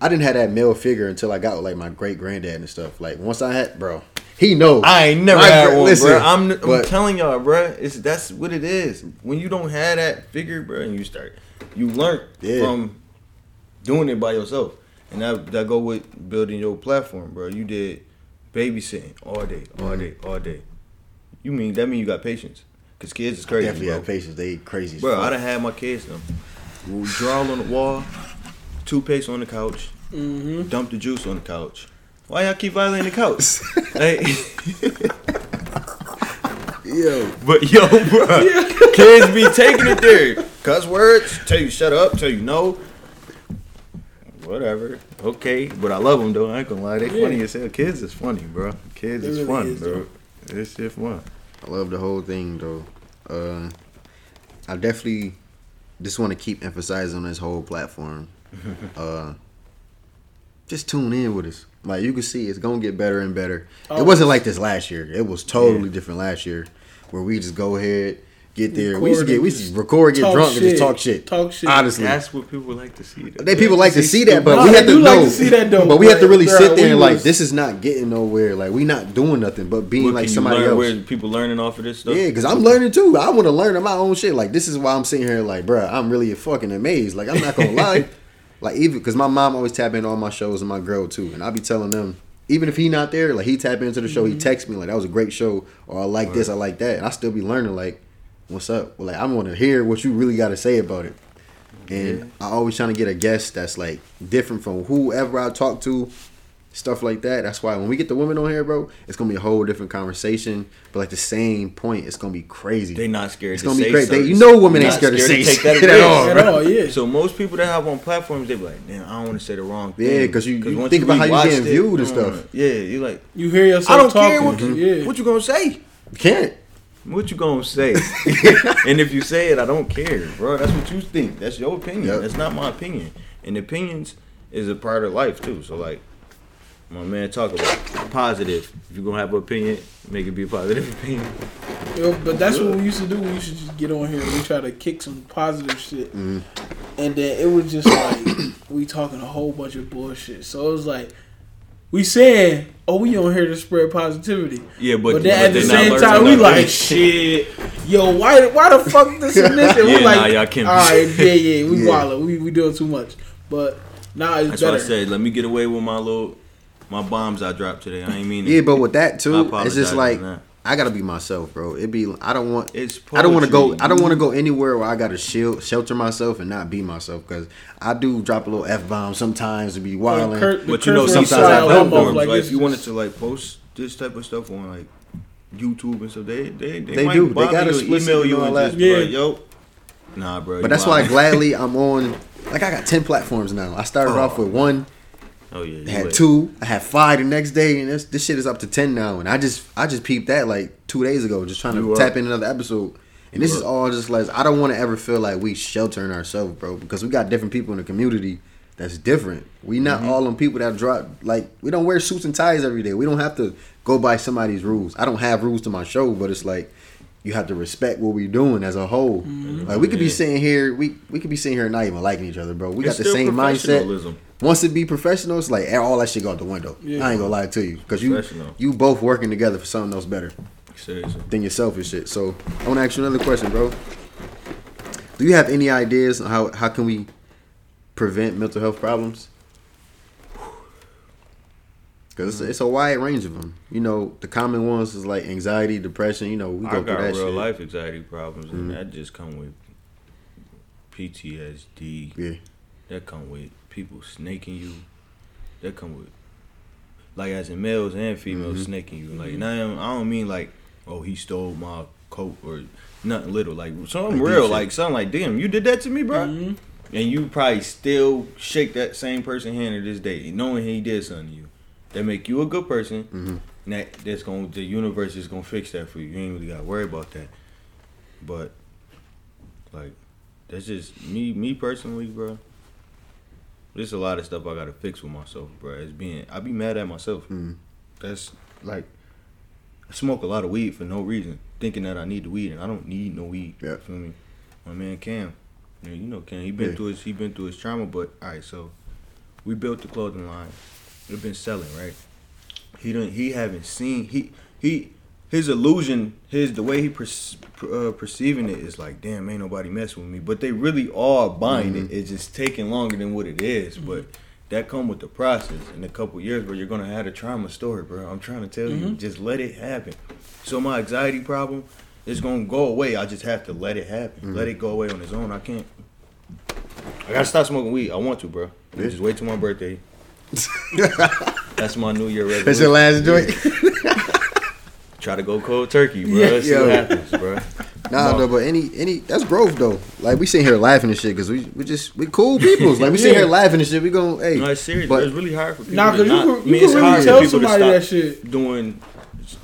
I didn't have that male figure until I got with like my great granddad and stuff. Like once I had, bro, he knows. I ain't never My had one, listen, bro. I'm, I'm but- telling y'all, bro. It's that's what it is. When you don't have that figure, bro, and you start, you learn Yeah. from doing it by yourself, and that that go with building your platform, bro. You did babysitting all day, all Mm-hmm. day, all day. You mean that mean you got patience? Cause kids is crazy, definitely bro. have patience. They crazy. Bro, fuck. I done had my kids now. We draw on the wall, toothpaste on the couch, Mm-hmm. dump the juice on the couch. Why y'all keep violating the couch? like, Yo, but yo, bro, kids be taking it there. Cuss words, tell you shut up, tell you no. Whatever. Okay, but I love them though. I ain't gonna lie, they Yeah. funny as hell. Kids is funny, bro. Kids It is really fun, is, bro. It's shit fun. I love the whole thing though. Uh, I definitely just want to keep emphasizing this whole platform. uh, just tune in with us. Like you can see, it's gonna get better and better. Oh. It wasn't like this last year. It was totally different last year, where we just go ahead, get there. we used to get, we used to record, get talk drunk, and just talk shit. Talk shit. Honestly, That's what people like to see. though. they people like to see that, but we have to do like know. to see that, though, but we have to really bruh, sit there and like, this is not getting nowhere. Like we not doing nothing, but being What, like somebody else. Where people learning off of this stuff? Yeah, because I'm learning too. I want to learn on my own shit. Like this is why I'm sitting here, like, bruh, I'm really fucking amazed. Like I'm not gonna lie, like even because my mom always tap into all my shows and my girl too, and I be telling them. Even if he not there, like he tap into the show, Mm-hmm. he text me like that was a great show, or I like this, I like that, and I still be learning like, what's up? Well, like I want to hear what you really got to say about it, and I always trying to get a guest that's like different from whoever I talk to, stuff like that. That's why when we get the women on here, bro, it's gonna be a whole different conversation. But like the same point, it's gonna be crazy. They not scared It's to gonna be say great. They- you know women ain't not scared to say take that shit at risk. all, At all, yeah. So most people that have on platforms, they be like, "Damn, I don't want to say the wrong thing." Yeah, 'cause you- you once think about how you rewatched getting viewed and uh, stuff. Yeah, you like, You hear yourself I don't talking. care what, yeah. Mm-hmm. what you gonna say. You can't. What you gonna say? and if you say it, I don't care, bro. That's what you think. That's your opinion. Yep. That's not my opinion. And opinions is a part of life too. So like, my man talk about positive. If you gonna have an opinion, make it be a positive opinion. Yo, but that's what we used to do. We used to just get on here and we try to kick some positive shit. Mm-hmm. And then it was just like we talking a whole bunch of bullshit. So it was like we saying, "Oh, we on here to spread positivity." Yeah, but, But, then at the same time, we like, "Shit, yo, why, why the fuck this and this?" And Yeah, we like, nah, y'all can't be- all right, yeah, yeah, we Yeah. wildin', we we doing too much. But now it's That's better. why I said, let me get away with my little my bombs I dropped today. I ain't mean it. Yeah, but with that too, it's just like that. I gotta be myself, bro. It be I don't want. It's I don't want to go. poetry. I don't want to go anywhere where I gotta shield, shelter myself and not be myself because I do drop a little f bomb sometimes to be wilding. Kurt- the But you know, sometimes I style don't almost know. Like, like if you wanted to like post this type of stuff on like YouTube and stuff, they they they, They might do. They bother got you, explicit email and you all and that. just Yeah. like, yo, nah, bro. But you that's why wildin'. gladly I'm on. Like I got ten platforms now. I started Oh. off with one, Oh yeah, I had lit. two, I had five the next day, and this this shit is up to ten now. And I just I just peeped that like two days ago, just trying to You tap in another episode. And You this is all just like I don't want to ever feel like we sheltering ourselves, bro, because we got different people in the community that's different. We not Mm-hmm. all them people that drop like we don't wear suits and ties every day. We don't have to go by somebody's rules. I don't have rules to my show, but it's like you have to respect what we're doing as a whole. Like we could be sitting here, we we could be sitting here not even liking each other, bro. We It's got the same mindset. Professionalism. Once it be professional, it's like all that shit go out the window. Yeah. I ain't gonna lie to you because you you both working together for something else better Seriously. than yourself selfish shit. So I want to ask you another question, bro. Do you have any ideas on how how can we prevent mental health problems? Because it's, it's a wide range of them. You know, the common ones is like anxiety, depression. You know, we I go got through that real shit. life anxiety problems, and Mhm. that just come with PTSD. Yeah, That come with people snaking you. That come with like as in males and females Mhm. snaking you. Like now I don't mean like oh he stole my coat or nothing little like something Like real like something like damn you did that to me, bro. Mhm. And you probably still shake that same person hand to this day, knowing he did something to you. That make you a good person. Mhm. And that that's gonna the universe is gonna fix that for you. You ain't really gotta worry about that. But like that's just me me personally, bro. There's a lot of stuff I gotta fix with myself, bro. It's being I be mad at myself. Mhm. That's like I smoke a lot of weed for no reason, thinking that I need the weed, and I don't need no weed. Yeah. Feel me? My man Cam, yeah, you know Cam. He been Yeah. through his he been through his trauma, but all right. So we built the clothing line. We've been selling, right? He don't. He haven't seen. He he. His illusion, his the way he uh, perceiving it is like, damn, ain't nobody messing with me. But they really are buying it. Mm-hmm. It's just taking longer than what it is. Mm-hmm. But that come with the process. In a couple years, bro, you're gonna have a trauma story, bro. I'm trying to tell you, mm-hmm. just let it happen. So my anxiety problem is gonna go away. I just have to let it happen. Let it go away on its own. I can't. I gotta stop smoking weed. I want to, bro. Yeah. Just wait till my birthday. That's my New Year resolution. That's your last joint. Try to go cold turkey, bro. Yeah, See yo. what happens, bro. Nah, No. no, but any any that's growth though. Like we sitting here laughing and shit because we we just we cool peoples. Like we sitting Yeah. here laughing and shit. We going hey, No, it's serious. but But it's really hard for people. Nah, to cause you not, could, I you mean, could it's really hard tell for people to somebody that stop shit. doing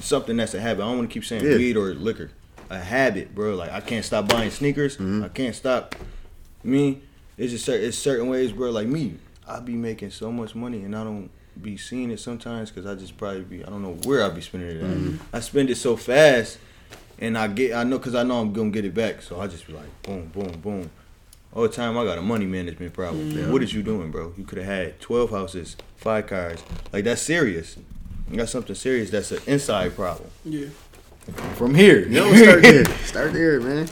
something that's a habit. I don't want to keep saying Yeah. weed or liquor. A habit, bro. Like I can't stop buying sneakers. Mm-hmm. I can't stop. Me, it's just certain, it's certain ways, bro. Like me, I be making so much money and I don't be seeing it sometimes because I just probably be I don't know where I be spending it. At. Mm-hmm. I spend it so fast, and I get I know because I know I'm gonna get it back. So I just be like boom, boom, boom. All the time I got a money management problem. Yeah. What is you doing, bro? You could have had twelve houses, five cars. Like that's serious. You got something serious. That's an inside problem. Yeah. From here, know start there. Start there, man.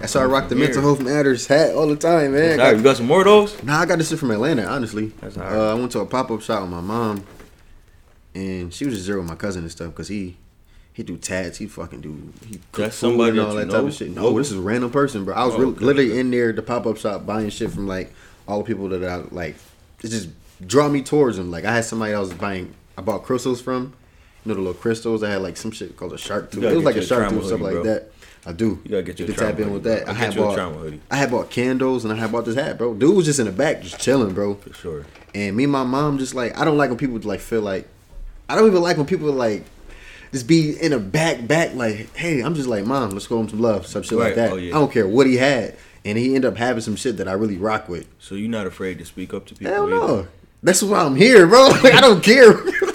That's how I rock the Here. mental health matters hat all the time, man. Right, you got some more of those? Nah, I got this shit from Atlanta, honestly. That's all right. Uh, I went to a pop up shop with my mom, and she was just there with my cousin and stuff because he he do tats, he fucking do he cook somebody and that all you that type of shit. No, this is a random person, bro. I was Oh, really, okay, literally in there the pop up shop buying shit from like all the people that I like. It just draw me towards them. Like I had somebody I was buying, I bought crystals from. You know the little crystals. I had like some shit called a shark tooth. It was like a shark tooth, stuff like bro. that. I do. You gotta get your You tap in hoodie, with bro. that. I I'll had get you a bought, trauma hoodie. I had bought candles and I had bought this hat, bro. Dude was just in the back, just chilling, bro. For sure. And me and my mom just like I don't like when people like feel like I don't even like when people like just be in a back back like, hey, I'm just like, mom, let's go home some love, some shit like that. Oh, yeah. I don't care what he had. And he ended up having some shit that I really rock with. So you're not afraid to speak up to people? Hell either? no. That's why I'm here, bro. Like, I don't care.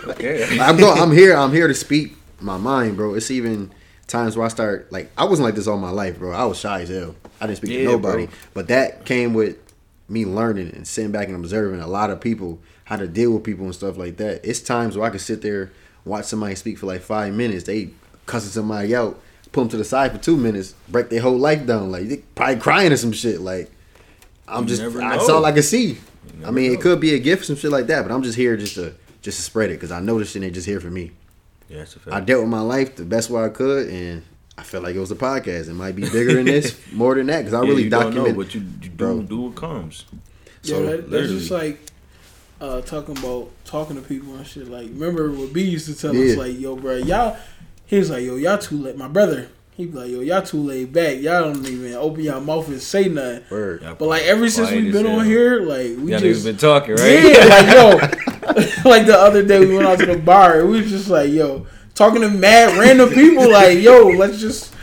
Okay. I'm go, I'm here. I'm here to speak my mind, bro. It's even times where I start like I wasn't like this all my life, bro. I was shy as hell. I didn't speak to nobody. bro. But that came with me learning and sitting back and observing a lot of people, how to deal with people and stuff like that. It's times where I could sit there, watch somebody speak for like five minutes. They cussing somebody out, pull them to the side for two minutes, break their whole life down. Like they probably crying or some shit. Like I'm You just that's all I can see. I mean, know. it could be a gift, some shit like that. But I'm just here just to just to spread it because I know this shit ain't just here for me. Yeah, that's a I fact. dealt with my life the best way I could, and I felt like it was a podcast. It might be bigger than this, more than that, because I Yeah, really you don't document. know, but you, you Bro. do do what comes. Yeah, that, that's just like uh, talking about talking to people and shit. Like, remember what B used to tell Yeah. us, like, yo, bro, y'all. He was like, yo, y'all too late. My brother, he be like, yo, y'all too laid back. Y'all don't even open your mouth and say nothing. Word. But like ever since we've been on hell. here, like we Y'all just been talking, right? yeah, like yo, like the other day we went out to the bar. and We was just like yo, talking to mad random people. Like yo, let's just.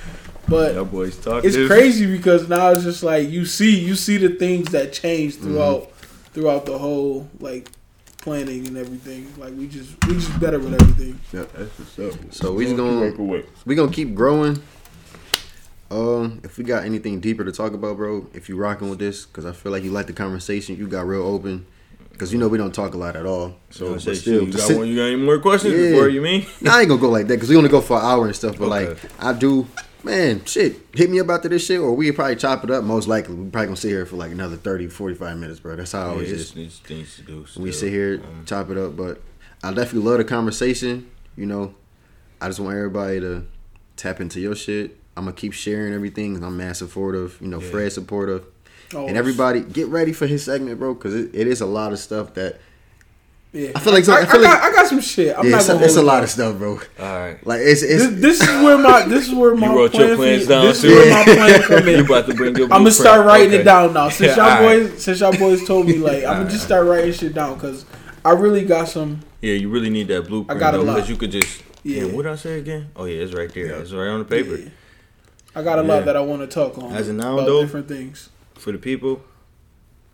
But Y'all boys talking. it's crazy because now it's just like you see you see the things that change mm-hmm. throughout throughout the whole like planning and everything. Like we just we just better with everything. Yeah, That's what's up. So we just gonna we gonna keep growing, Um, if we got anything deeper to talk about, bro, if you rocking with this, because I feel like you like the conversation, you got real open. Because you know we don't talk a lot at all. So, but still, you got sit- one, you got any more questions Yeah. before you mean? Nah, I ain't gonna go like that because we only go for an hour and stuff. But like, I do, man, shit, hit me up after this shit, or we probably chop it up. Most likely, we probably gonna sit here for like another 30, 45 minutes, bro. That's how I always it's, is. things to do. We sit here, Um, chop it up. But I definitely love the conversation. You know, I just want everybody to tap into your shit. I'm gonna keep sharing everything. I'm mad supportive. You know, Yeah. Fred supportive, Oh, and everybody get ready for his segment, bro, because it, it is a lot of stuff that Yeah. I feel like- I, I feel got, like- I got some shit. I'm yeah, not it's, gonna a, it's a lot of stuff, bro. all right. Like it's it's This, this is where my this is where my you wrote your plans down, This is too? where my plan come in. You in. about to bring your I'm gonna start writing Okay. it down now. Since y'all All right. boys, since y'all boys told me like, I'm gonna just start writing shit down because I really got some. Yeah, you really need that blueprint. I got a lot. Because you could just. Yeah. Yeah. What did I say again? Oh yeah, it's right there. It's right on the paper. Yeah. I got a lot that I want to talk on. As of now, about though, different things. For the people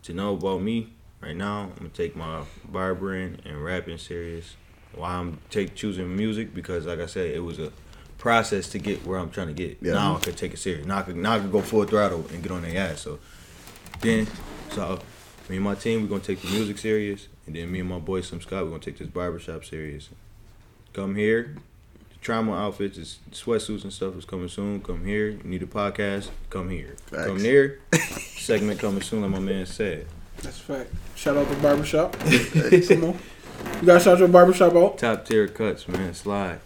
to know about me right now, I'm gonna take my barbering and rapping serious. Why I'm take choosing music because, like I said, it was a process to get where I'm trying to get. Yeah. Now I could take it serious. Now I could now I could go full throttle and get on their ass. So then, so me and my team, we're gonna take the music serious, and then me and my boy Some Scott, we're gonna take this barbershop serious. Come here. The trauma outfits, is sweatsuits and stuff is coming soon. Come here. You need a podcast? Come here. Come Facts. near. Segment coming soon, like my man said. That's a fact. Shout out to barbershop. Come on, you gotta shout your barbershop out. Top tier cuts, man. Slide.